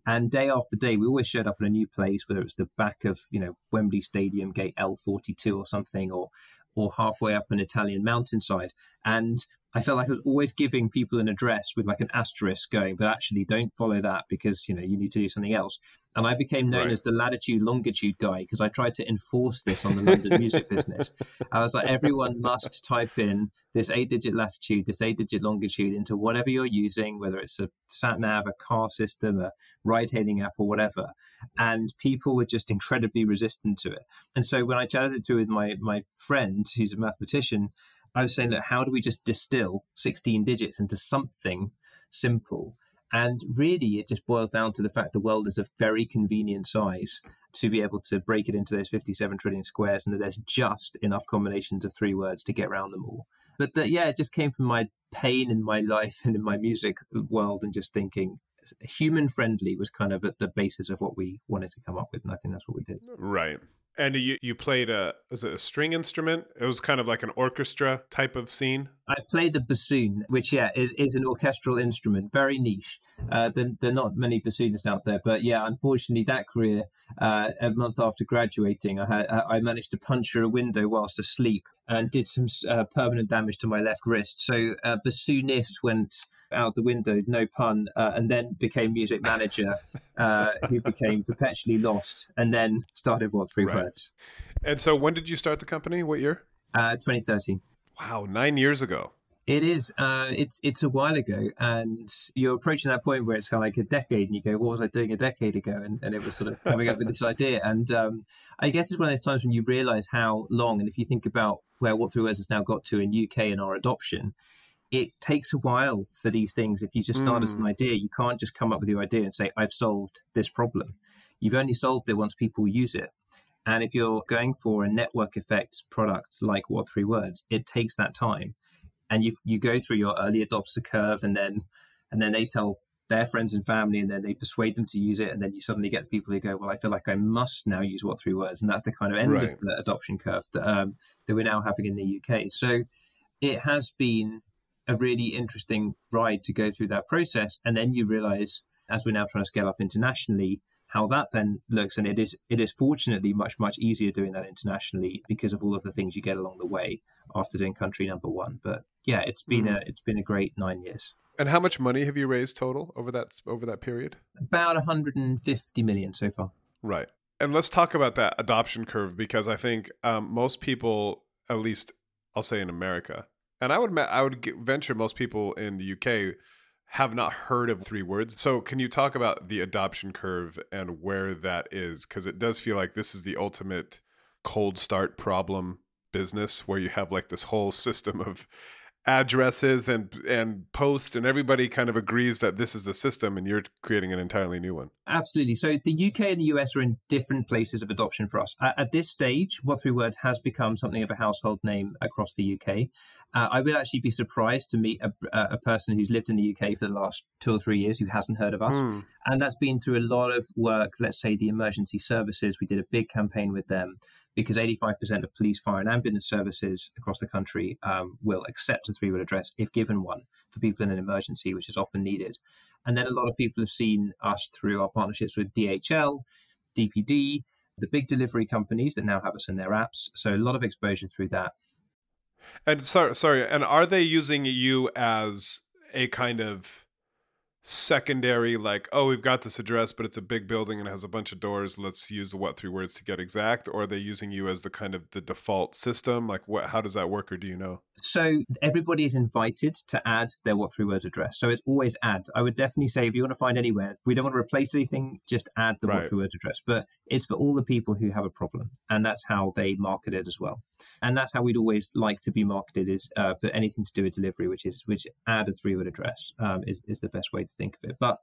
And day after day, we always showed up in a new place, whether it was the back of you know Wembley Stadium, gate L forty two or something, or or halfway up an Italian mountainside. And I felt like I was always giving people an address with like an asterisk going, but actually don't follow that because you know you need to do something else. And I became known right. as the latitude longitude guy because I tried to enforce this on the London music business. I was like, everyone must type in this eight digit latitude, this eight digit longitude into whatever you're using, whether it's a sat nav, a car system, a ride hailing app, or whatever. And people were just incredibly resistant to it. And so when I chatted it through with my my friend, who's a mathematician, I was saying that how do we just distill 16 digits into something simple? And really, it just boils down to the fact the world is a very convenient size to be able to break it into those 57 trillion squares, and that there's just enough combinations of three words to get around them all. But that, yeah, it just came from my pain in my life and in my music world, and just thinking human friendly was kind of at the basis of what we wanted to come up with. And I think that's what we did. Right. And you you played a was it a string instrument? It was kind of like an orchestra type of scene. I played the bassoon, which yeah is, is an orchestral instrument, very niche. Uh, there, there are not many bassoonists out there, but yeah, unfortunately, that career uh, a month after graduating, I had I managed to puncture a window whilst asleep and did some uh, permanent damage to my left wrist. So uh, bassoonist went out the window, no pun, uh, and then became music manager, uh, who became perpetually lost, and then started what three right. words. And so, when did you start the company? What year? Uh, 2013. Wow, nine years ago. It is. Uh, it's it's a while ago, and you're approaching that point where it's kind of like a decade, and you go, "What was I doing a decade ago?" And, and it was sort of coming up with this idea. And um, I guess it's one of those times when you realise how long, and if you think about where What Three Words has now got to in UK and our adoption, it takes a while for these things. If you just start mm. as an hmm. idea, you can't just come up with your idea and say, I've solved this problem. You've only solved it once people use it. And if you're going for a network effect product like What Three Words, it takes that time. And you you go through your early adopter curve and then and then they tell their friends and family and then they persuade them to use it and then you suddenly get the people who go well i feel like i must now use what three words and that's the kind of end right. of the adoption curve that, um, that we're now having in the uk so it has been a really interesting ride to go through that process. And then you realize, as we're now trying to scale up internationally, how that then looks. And it is it is fortunately much, much easier doing that internationally because of all of the things you get along the way after doing country number one. But yeah, it's been mm. a it's been a great nine years. And how much money have you raised total over that over that period? About 150 million so far. Right. And let's talk about that adoption curve because I think um, most people, at least I'll say in America, and I would I would venture most people in the UK have not heard of three words. So can you talk about the adoption curve and where that is? Because it does feel like this is the ultimate cold start problem business where you have like this whole system of addresses and and post and everybody kind of agrees that this is the system and you're creating an entirely new one. Absolutely. So the uk and the us are in different places of adoption for us. At, at this stage what three words has become something of a household name across the uk uh, i would actually be surprised to meet a, a, person who's lived in the uk for the last two or three years who hasn't heard of us mm. and that's been through a lot of work let's say the emergency services we did a big campaign with them because 85% of police, fire, and ambulance services across the country um, will accept a three word address if given one for people in an emergency, which is often needed. And then a lot of people have seen us through our partnerships with DHL, DPD, the big delivery companies that now have us in their apps. So a lot of exposure through that. And sorry, sorry, and are they using you as a kind of secondary like oh we've got this address but it's a big building and it has a bunch of doors. Let's use the what three words to get exact. Or are they using you as the kind of the default system? Like what how does that work or do you know? So everybody is invited to add their what three words address. So it's always add. I would definitely say if you want to find anywhere we don't want to replace anything just add the right. what three words address. But it's for all the people who have a problem and that's how they market it as well. And that's how we'd always like to be marketed is uh, for anything to do with delivery which is which add a three word address um, is, is the best way to think of it. But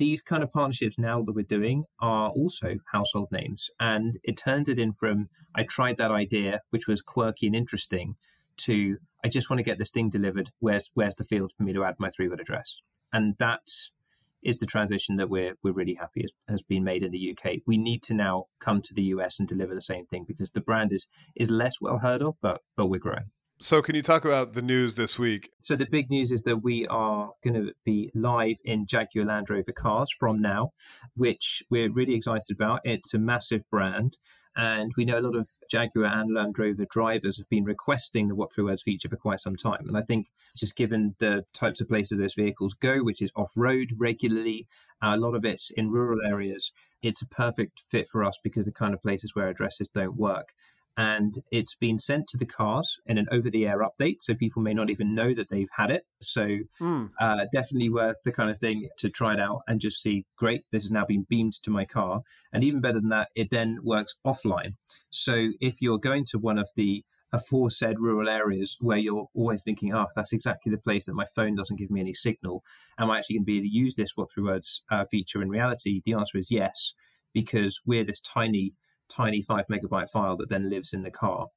these kind of partnerships now that we're doing are also household names. And it turns it in from I tried that idea, which was quirky and interesting, to I just want to get this thing delivered. Where's where's the field for me to add my three word address? And that is the transition that we're we're really happy has, has been made in the UK. We need to now come to the US and deliver the same thing because the brand is is less well heard of, but but we're growing. So, can you talk about the news this week? So, the big news is that we are going to be live in Jaguar Land Rover cars from now, which we're really excited about. It's a massive brand. And we know a lot of Jaguar and Land Rover drivers have been requesting the What Three Words feature for quite some time. And I think just given the types of places those vehicles go, which is off road regularly, uh, a lot of it's in rural areas, it's a perfect fit for us because the kind of places where addresses don't work and it's been sent to the cars in an over-the-air update, so people may not even know that they've had it. So mm. uh, definitely worth the kind of thing to try it out and just see. Great, this has now been beamed to my car, and even better than that, it then works offline. So if you're going to one of the aforesaid rural areas where you're always thinking, oh, that's exactly the place that my phone doesn't give me any signal. Am I actually going to be able to use this what three words uh, feature in reality? The answer is yes, because we're this tiny tiny five megabyte file that then lives in the car.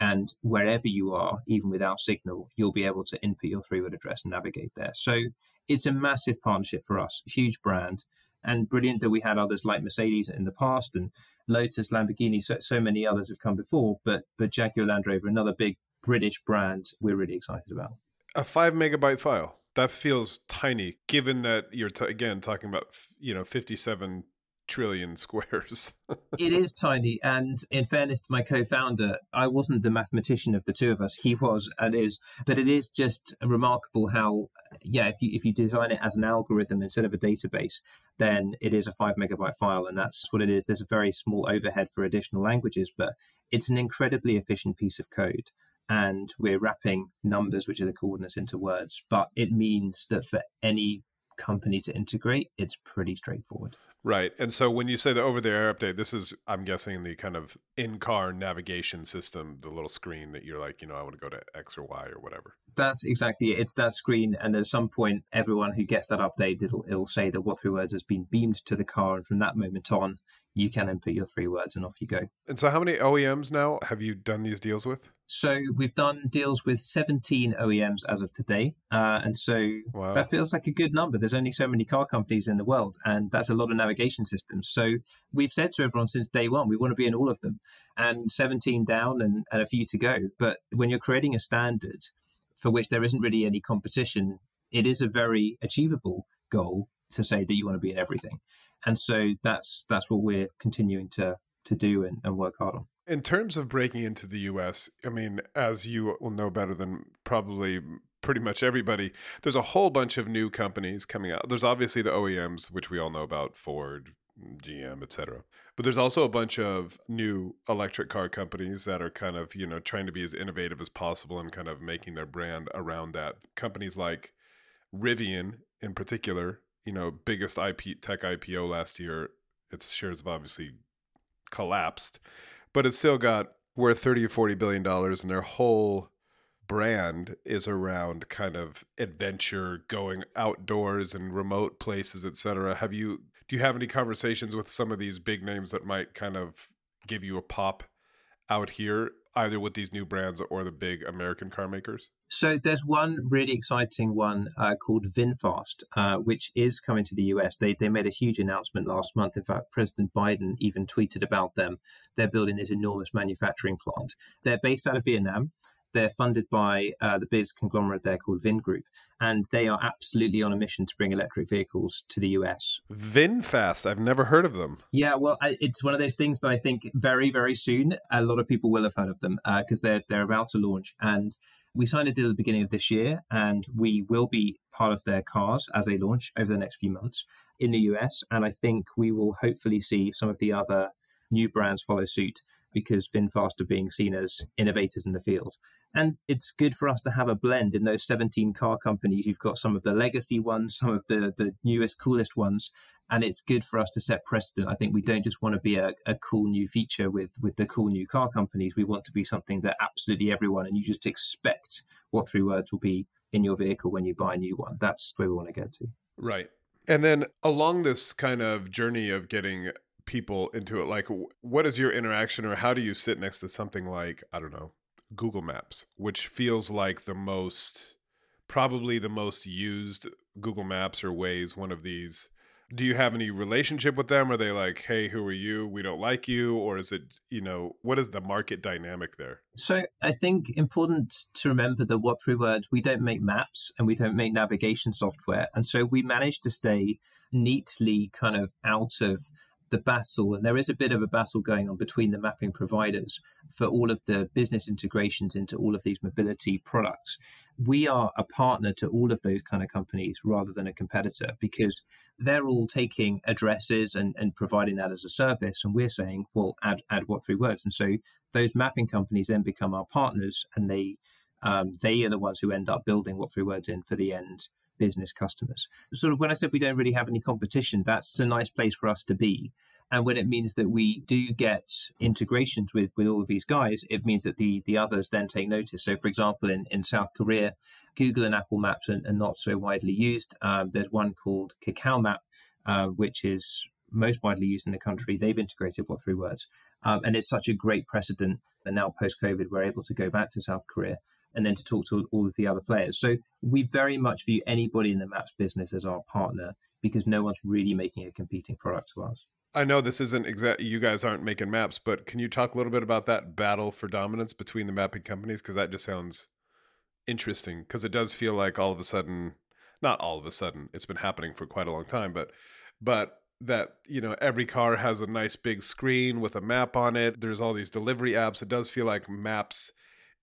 And wherever you are, even without signal, you'll be able to input your three word address and navigate there. So it's a massive partnership for us, huge brand, and brilliant that we had others like Mercedes in the past and Lotus, Lamborghini, so, so many others have come before. But but Jaguar Land Rover, another big British brand, we're really excited about. A five megabyte file that feels tiny, given that you're t- again talking about you know 57 trillion squares. it is tiny. And in fairness to my co founder, I wasn't the mathematician of the two of us. He was and is. But it is just remarkable how, yeah, if you, if you design it as an algorithm instead of a database, then it is a five megabyte file. And that's what it is. There's a very small overhead for additional languages, but it's an incredibly efficient piece of code and we're wrapping numbers, which are the coordinates, into words. But it means that for any company to integrate, it's pretty straightforward. Right. And so when you say the over the air update, this is, I'm guessing, the kind of in car navigation system, the little screen that you're like, you know, I want to go to X or Y or whatever. That's exactly it. It's that screen. And at some point, everyone who gets that update, it'll, it'll say that What Three Words has been beamed to the car. And from that moment on, you can input your three words and off you go. And so, how many OEMs now have you done these deals with? So, we've done deals with 17 OEMs as of today. Uh, and so, wow. that feels like a good number. There's only so many car companies in the world, and that's a lot of navigation systems. So, we've said to everyone since day one, we want to be in all of them, and 17 down and, and a few to go. But when you're creating a standard for which there isn't really any competition, it is a very achievable goal to say that you want to be in everything and so that's that's what we're continuing to to do and, and work hard on. In terms of breaking into the US, I mean, as you will know better than probably pretty much everybody, there's a whole bunch of new companies coming out. There's obviously the OEMs, which we all know about Ford, GM, etc. But there's also a bunch of new electric car companies that are kind of, you know, trying to be as innovative as possible and kind of making their brand around that. Companies like Rivian in particular you know biggest IP tech IPO last year, its shares have obviously collapsed, but it's still got worth 30 or 40 billion dollars and their whole brand is around kind of adventure going outdoors and remote places etc have you do you have any conversations with some of these big names that might kind of give you a pop out here either with these new brands or the big American car makers? So there's one really exciting one uh, called VinFast, uh, which is coming to the US. They they made a huge announcement last month. In fact, President Biden even tweeted about them. They're building this enormous manufacturing plant. They're based out of Vietnam. They're funded by uh, the biz conglomerate there called Vingroup, and they are absolutely on a mission to bring electric vehicles to the US. VinFast, I've never heard of them. Yeah, well, I, it's one of those things that I think very, very soon a lot of people will have heard of them because uh, they're they're about to launch, and We signed a deal at the beginning of this year, and we will be part of their cars as they launch over the next few months in the US. And I think we will hopefully see some of the other new brands follow suit because VinFast are being seen as innovators in the field. And it's good for us to have a blend in those 17 car companies. You've got some of the legacy ones, some of the, the newest, coolest ones. And it's good for us to set precedent. I think we don't just want to be a, a cool new feature with, with the cool new car companies. We want to be something that absolutely everyone, and you just expect what three words will be in your vehicle when you buy a new one. That's where we want to get to. Right. And then along this kind of journey of getting people into it, like what is your interaction or how do you sit next to something like, I don't know, Google Maps, which feels like the most, probably the most used Google Maps or Waze, one of these. Do you have any relationship with them? Are they like, hey, who are you? We don't like you? Or is it, you know, what is the market dynamic there? So I think important to remember that what three words, we don't make maps and we don't make navigation software. And so we managed to stay neatly kind of out of the battle, and there is a bit of a battle going on between the mapping providers for all of the business integrations into all of these mobility products. We are a partner to all of those kind of companies rather than a competitor because they're all taking addresses and, and providing that as a service. And we're saying, well, add, add what three words. And so those mapping companies then become our partners and they um, they are the ones who end up building what three words in for the end business customers. Sort of when I said we don't really have any competition, that's a nice place for us to be. And when it means that we do get integrations with, with all of these guys, it means that the, the others then take notice. So, for example, in, in South Korea, Google and Apple Maps are, are not so widely used. Um, there's one called Kakao Map, uh, which is most widely used in the country. They've integrated what three words. Um, and it's such a great precedent. And now, post COVID, we're able to go back to South Korea and then to talk to all of the other players. So we very much view anybody in the maps business as our partner because no one's really making a competing product to us. I know this isn't exact. You guys aren't making maps, but can you talk a little bit about that battle for dominance between the mapping companies? Because that just sounds interesting. Because it does feel like all of a sudden, not all of a sudden, it's been happening for quite a long time, but but that you know every car has a nice big screen with a map on it. There's all these delivery apps. It does feel like maps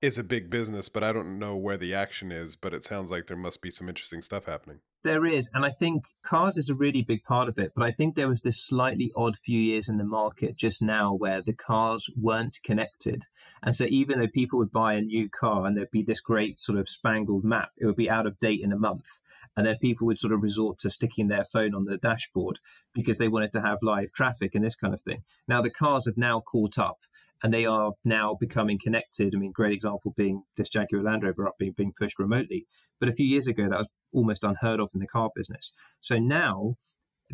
is a big business, but I don't know where the action is. But it sounds like there must be some interesting stuff happening. There is, and I think cars is a really big part of it. But I think there was this slightly odd few years in the market just now where the cars weren't connected, and so even though people would buy a new car and there'd be this great sort of spangled map, it would be out of date in a month. And then people would sort of resort to sticking their phone on the dashboard because they wanted to have live traffic and this kind of thing. Now the cars have now caught up and they are now becoming connected. I mean, great example being this Jaguar Land Rover up being, being pushed remotely. But a few years ago, that was almost unheard of in the car business. So now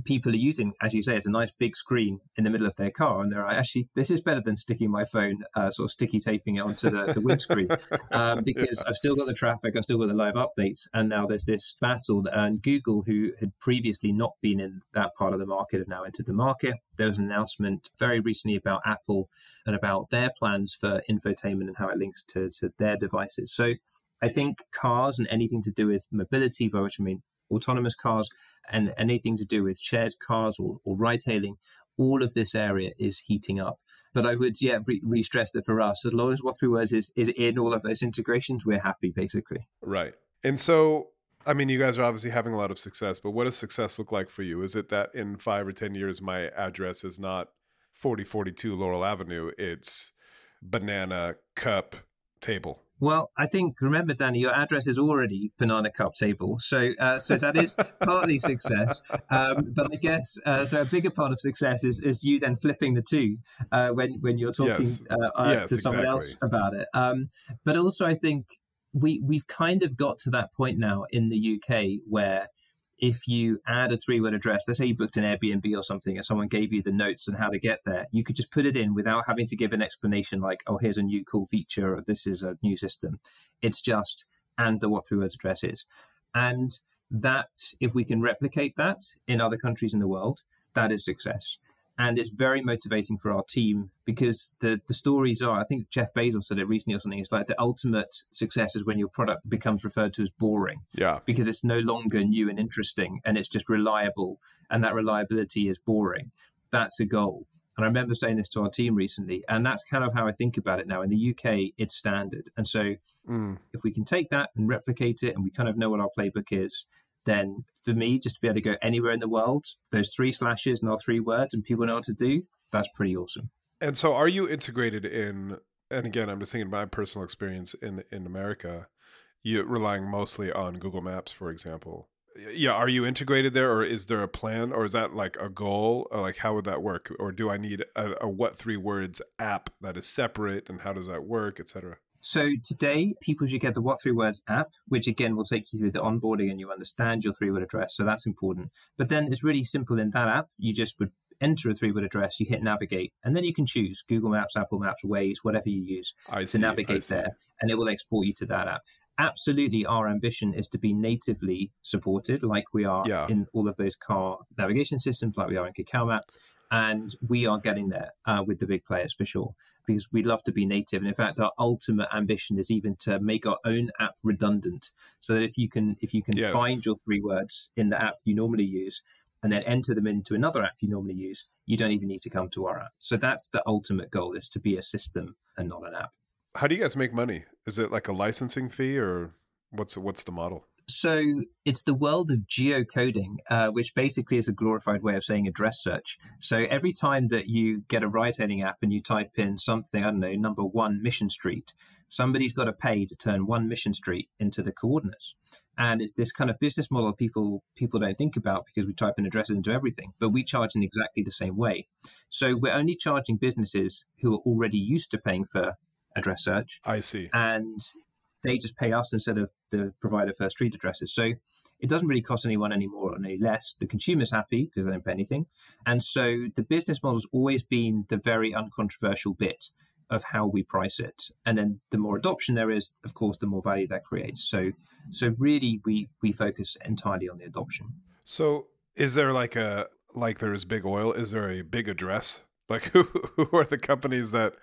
people are using, as you say, it's a nice big screen in the middle of their car, and they're actually this is better than sticking my phone, uh, sort of sticky taping it onto the, the windscreen, um, because yeah. I've still got the traffic, I've still got the live updates, and now there's this battle. And Google, who had previously not been in that part of the market, have now entered the market. There was an announcement very recently about Apple and about their plans for infotainment and how it links to, to their devices. So. I think cars and anything to do with mobility, by which I mean autonomous cars and anything to do with shared cars or, or ride hailing, all of this area is heating up. But I would, yeah, re stress that for us, as long as what three words is, is in all of those integrations, we're happy, basically. Right. And so, I mean, you guys are obviously having a lot of success, but what does success look like for you? Is it that in five or 10 years, my address is not 4042 Laurel Avenue, it's banana cup table? Well, I think remember, Danny, your address is already banana cup table, so uh, so that is partly success. Um, but I guess uh, so. A bigger part of success is, is you then flipping the two uh, when when you're talking yes. Uh, uh, yes, to someone exactly. else about it. Um, but also, I think we we've kind of got to that point now in the UK where if you add a three word address, let's say you booked an Airbnb or something and someone gave you the notes on how to get there, you could just put it in without having to give an explanation like, oh, here's a new cool feature or this is a new system. It's just, and the what three words address is. And that, if we can replicate that in other countries in the world, that is success and it's very motivating for our team because the the stories are i think jeff bezos said it recently or something it's like the ultimate success is when your product becomes referred to as boring yeah because it's no longer new and interesting and it's just reliable and that reliability is boring that's a goal And I remember saying this to our team recently, and that's kind of how I think about it now. In the UK, it's standard. And so Mm. if we can take that and replicate it and we kind of know what our playbook is, then for me, just to be able to go anywhere in the world, those three slashes and our three words and people know what to do, that's pretty awesome. And so, are you integrated in? And again, I'm just thinking my personal experience in in America. You relying mostly on Google Maps, for example. Yeah, are you integrated there, or is there a plan, or is that like a goal, or like how would that work, or do I need a, a what three words app that is separate, and how does that work, etc. So today, people should get the What Three Words app, which again will take you through the onboarding and you understand your three word address. So that's important. But then it's really simple in that app. You just would enter a three word address, you hit navigate, and then you can choose Google Maps, Apple Maps, Waze, whatever you use I to see, navigate there, and it will export you to that app. Absolutely, our ambition is to be natively supported, like we are Yeah. in all of those car navigation systems, like we are in Kakao Map. And we are getting there uh, with the big players for sure, because we love to be native. And in fact, our ultimate ambition is even to make our own app redundant, so that if you can, if you can Yes. find your three words in the app you normally use, and then enter them into another app you normally use, you don't even need to come to our app. So that's the ultimate goal: is to be a system and not an app. How do you guys make money? Is it like a licensing fee, or what's what's the model? So it's the world of geocoding, uh, which basically is a glorified way of saying address search. So every time that you get a ride-hailing app and you type in something, I don't know, number one Mission Street, somebody's got to pay to turn one Mission Street into the coordinates. And it's this kind of business model people people don't think about because we type in addresses into everything, but we charge in exactly the same way. So we're only charging businesses who are already used to paying for address search I see. and they just pay us instead of the provider for street addresses. So it doesn't really cost anyone any more or any less. The consumer's happy because they don't pay anything. And so the business model's always been the very uncontroversial bit of how we price it. And then the more adoption there is, of course, the more value that creates. So so really we we focus entirely on the adoption. So, is there like a like there's big oil? Is there a big address? Like who who are the companies that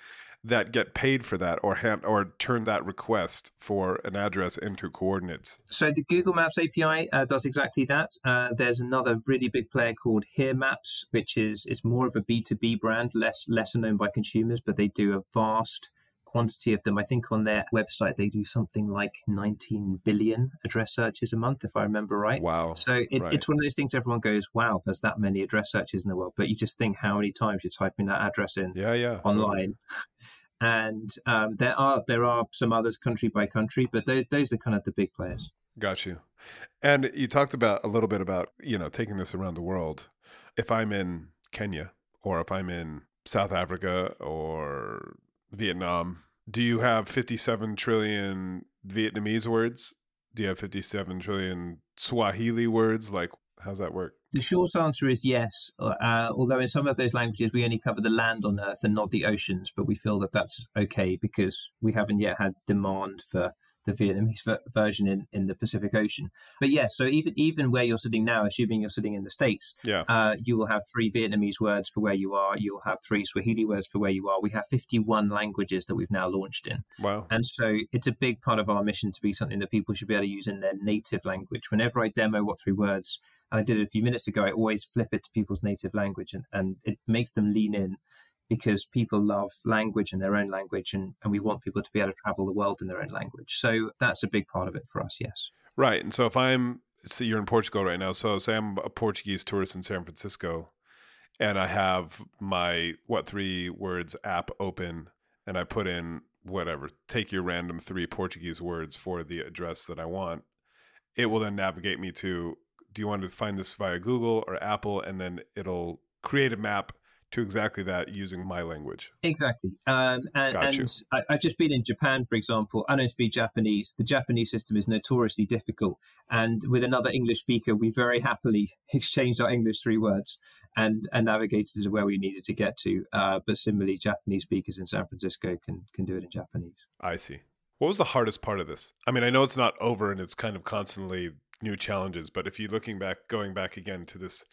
that get paid for that or hand or turn that request for an address into coordinates? So the Google Maps API uh, does exactly that. Uh, there's another really big player called Here Maps, which is is more of a B two B brand, less lesser known by consumers, but they do a vast quantity of them. I think on their website they do something like 19 billion address searches a month, if I remember right. Wow. So it's Right. it's one of those things everyone goes, wow, there's that many address searches in the world. But you just think how many times you're typing that address in Yeah, yeah. totally. online. And um, there are there are some others country by country, but those those are kind of the big players. Got you. And you talked about a little bit about, you know, taking this around the world. If I'm in Kenya or if I'm in South Africa or Vietnam, do you have 57 trillion Vietnamese words? Do you have 57 trillion Swahili words? Like, how's that work? The short answer is yes. Uh, although in some of those languages we only cover the land on Earth and not the oceans, but we feel that that's okay because we haven't yet had demand for the Vietnamese ver- version in, in the Pacific Ocean. But yeah, so even even where you're sitting now, assuming you're sitting in the states, Yeah. uh, you will have three Vietnamese words for where you are. You'll have three Swahili words for where you are. We have 51 languages that we've now launched in. Wow. And so it's a big part of our mission to be something that people should be able to use in their native language. Whenever I demo What Three Words, and I did it a few minutes ago, I always flip it to people's native language and, and it makes them lean in because people love language in their own language and, and we want people to be able to travel the world in their own language. So that's a big part of it for us, yes. Right. And so if I'm, so you're in Portugal right now. So say I'm a Portuguese tourist in San Francisco and I have my what three words app open and I put in whatever, take your random three Portuguese words for the address that I want. It will then navigate me to do you want to find this via Google or Apple? And then it'll create a map to exactly that using my language. Exactly. Um, and and I, I've just been in Japan, for example. I don't speak Japanese. The Japanese system is notoriously difficult. And with another English speaker, we very happily exchanged our English three words and, and navigated to where we needed to get to. Uh, but similarly, Japanese speakers in San Francisco can, can do it in Japanese. I see. What was the hardest part of this? I mean, I know it's not over and it's kind of constantly new challenges, but if you're looking back, going back again to this,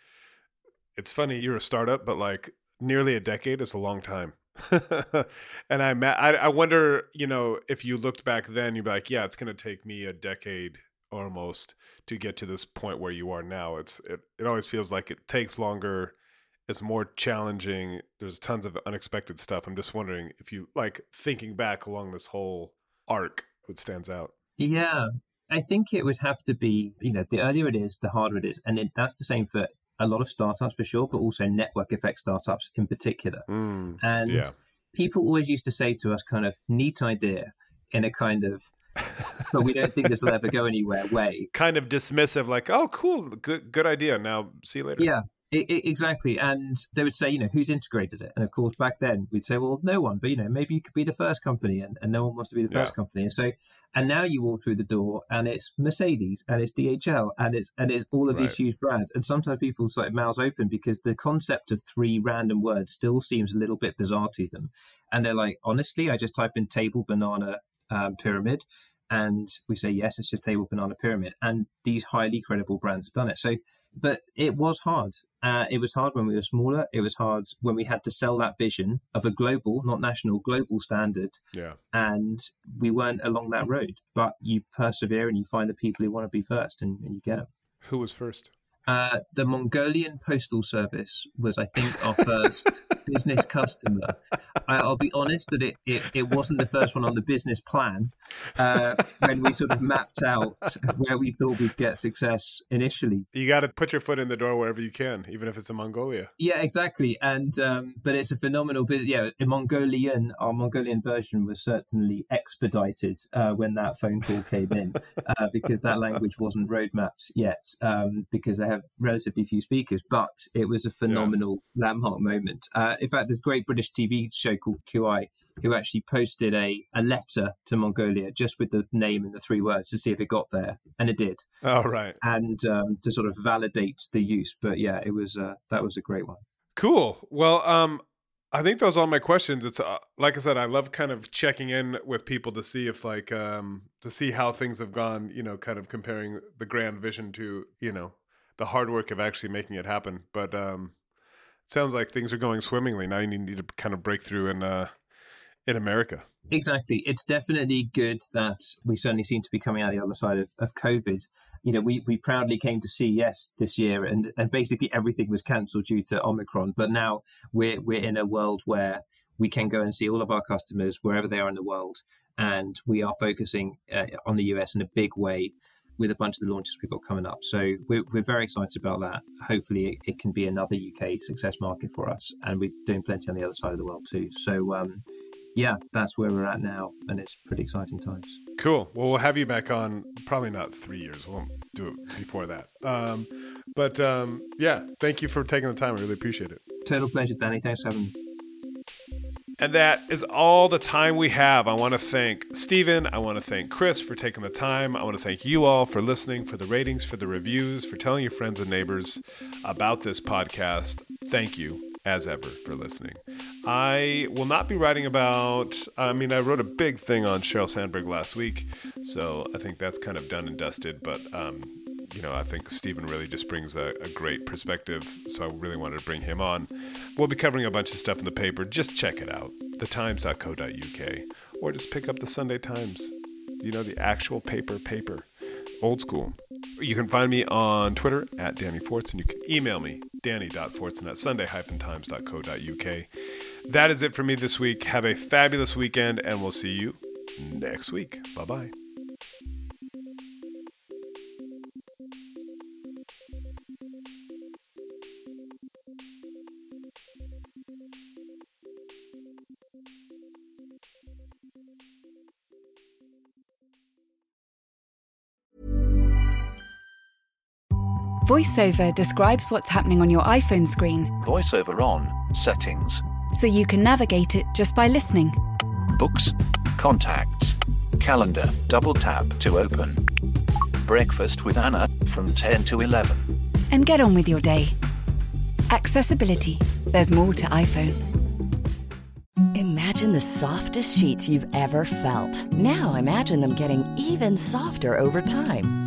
it's funny, you're a startup, but like nearly a decade is a long time. and I, I, wonder, you know, if you looked back then, you'd be like, yeah, it's going to take me a decade almost to get to this point where you are now. It's, it, it always feels like it takes longer It's more challenging. There's tons of unexpected stuff. I'm just wondering if you like thinking back along this whole arc, what stands out. Yeah, I think it would have to be, you know, the earlier it is, the harder it is. And it, that's the same for a lot of startups for sure, but also network effect startups in particular. Mm, and yeah. people always used to say to us, kind of, neat idea in a kind of, but we don't think this will ever go anywhere way. Kind of dismissive, like, oh, cool, good, good idea. Now, see you later. Yeah, I- I- exactly. And they would say, you know, who's integrated it? And of course, back then we'd say, well, no one, but you know, maybe you could be the first company and, and no one wants to be the first Yeah. company. And so, and now you walk through the door and it's Mercedes and it's DHL and it's, and it's all of Right. these huge brands. And sometimes people sort of mouths open because the concept of three random words still seems a little bit bizarre to them. And they're like, honestly, I just type in table banana um, pyramid and we say, yes, it's just table banana pyramid. And these highly credible brands have done it. So, but it was hard. Uh, it was hard when we were smaller. It was hard when we had to sell that vision of a global, not national, global standard. Yeah. And we weren't along that road. But you persevere and you find the people who want to be first and, and you get them. Who was first? Uh, the Mongolian Postal Service was, I think, our first business customer. I, I'll be honest that it, it, it wasn't the first one on the business plan uh, when we sort of mapped out where we thought we'd get success initially. You got to put your foot in the door wherever you can, even if it's in Mongolia. Yeah, exactly. And um, but it's a phenomenal business. Yeah, in Mongolian, our Mongolian version was certainly expedited uh, when that phone call came in uh, because that language wasn't roadmapped yet um, because they have relatively few speakers. But it was a phenomenal landmark moment. Uh, in fact, there's a great British TV show called QI who actually posted a, a letter to Mongolia just with the name and the three words to see if it got there, and it did, Oh, right. and um, to sort of validate the use. But yeah, it was uh, that was a great one. Cool. Well, um, I think those are all my questions. It's uh, like I said, I love kind of checking in with people to see if like um to see how things have gone. You know, kind of comparing the grand vision to you know the hard work of actually making it happen. But um, it sounds like things are going swimmingly. Now you need to kind of break through in uh in America. Exactly. It's definitely good that we certainly seem to be coming out the other side of, of COVID. You know, we, we proudly came to CES this year and, and basically everything was cancelled due to Omicron. But now we're, we're in a world where we can go and see all of our customers wherever they are in the world. And we are focusing uh, on the US in a big way with a bunch of the launches we've got coming up. So we're, we're very excited about that. Hopefully, it, it can be another UK success market for us. And we're doing plenty on the other side of the world too. So, um, yeah, that's where we're at now, and it's pretty exciting times. Cool. Well, we'll have you back on. Probably not three years. We won't do it before that. Um, but um, yeah, thank you for taking the time. I really appreciate it. Total pleasure, Danny. Thanks for having me. And that is all the time we have. I want to thank Steven. I want to thank Chris for taking the time. I want to thank you all for listening, for the ratings, for the reviews, for telling your friends and neighbors about this podcast. Thank you, as ever, for listening. I will not be writing about, I mean, I wrote a big thing on Sheryl Sandberg last week, so I think that's kind of done and dusted, but. Um, you know, I think Steven really just brings a, a, great perspective. So I really wanted to bring him on. We'll be covering a bunch of stuff in the paper. Just check it out, thetimes.co.uk, or just pick up the Sunday Times. You know, the actual paper, paper, old school. You can find me on Twitter at Danny Fortson, and You can email me, danny.fortson at sunday-times.co.uk. That is it for me this week. Have a fabulous weekend, and we'll see you next week. Bye bye. VoiceOver describes what's happening on your iPhone screen Voiceover on, settings, so you can navigate it just by listening. books, contacts, calendar, double tap to open. Breakfast with Anna from 10 to 11. And get on with your day. Accessibility. There's more to iPhone. Imagine the softest sheets you've ever felt. Now imagine them getting even softer over time.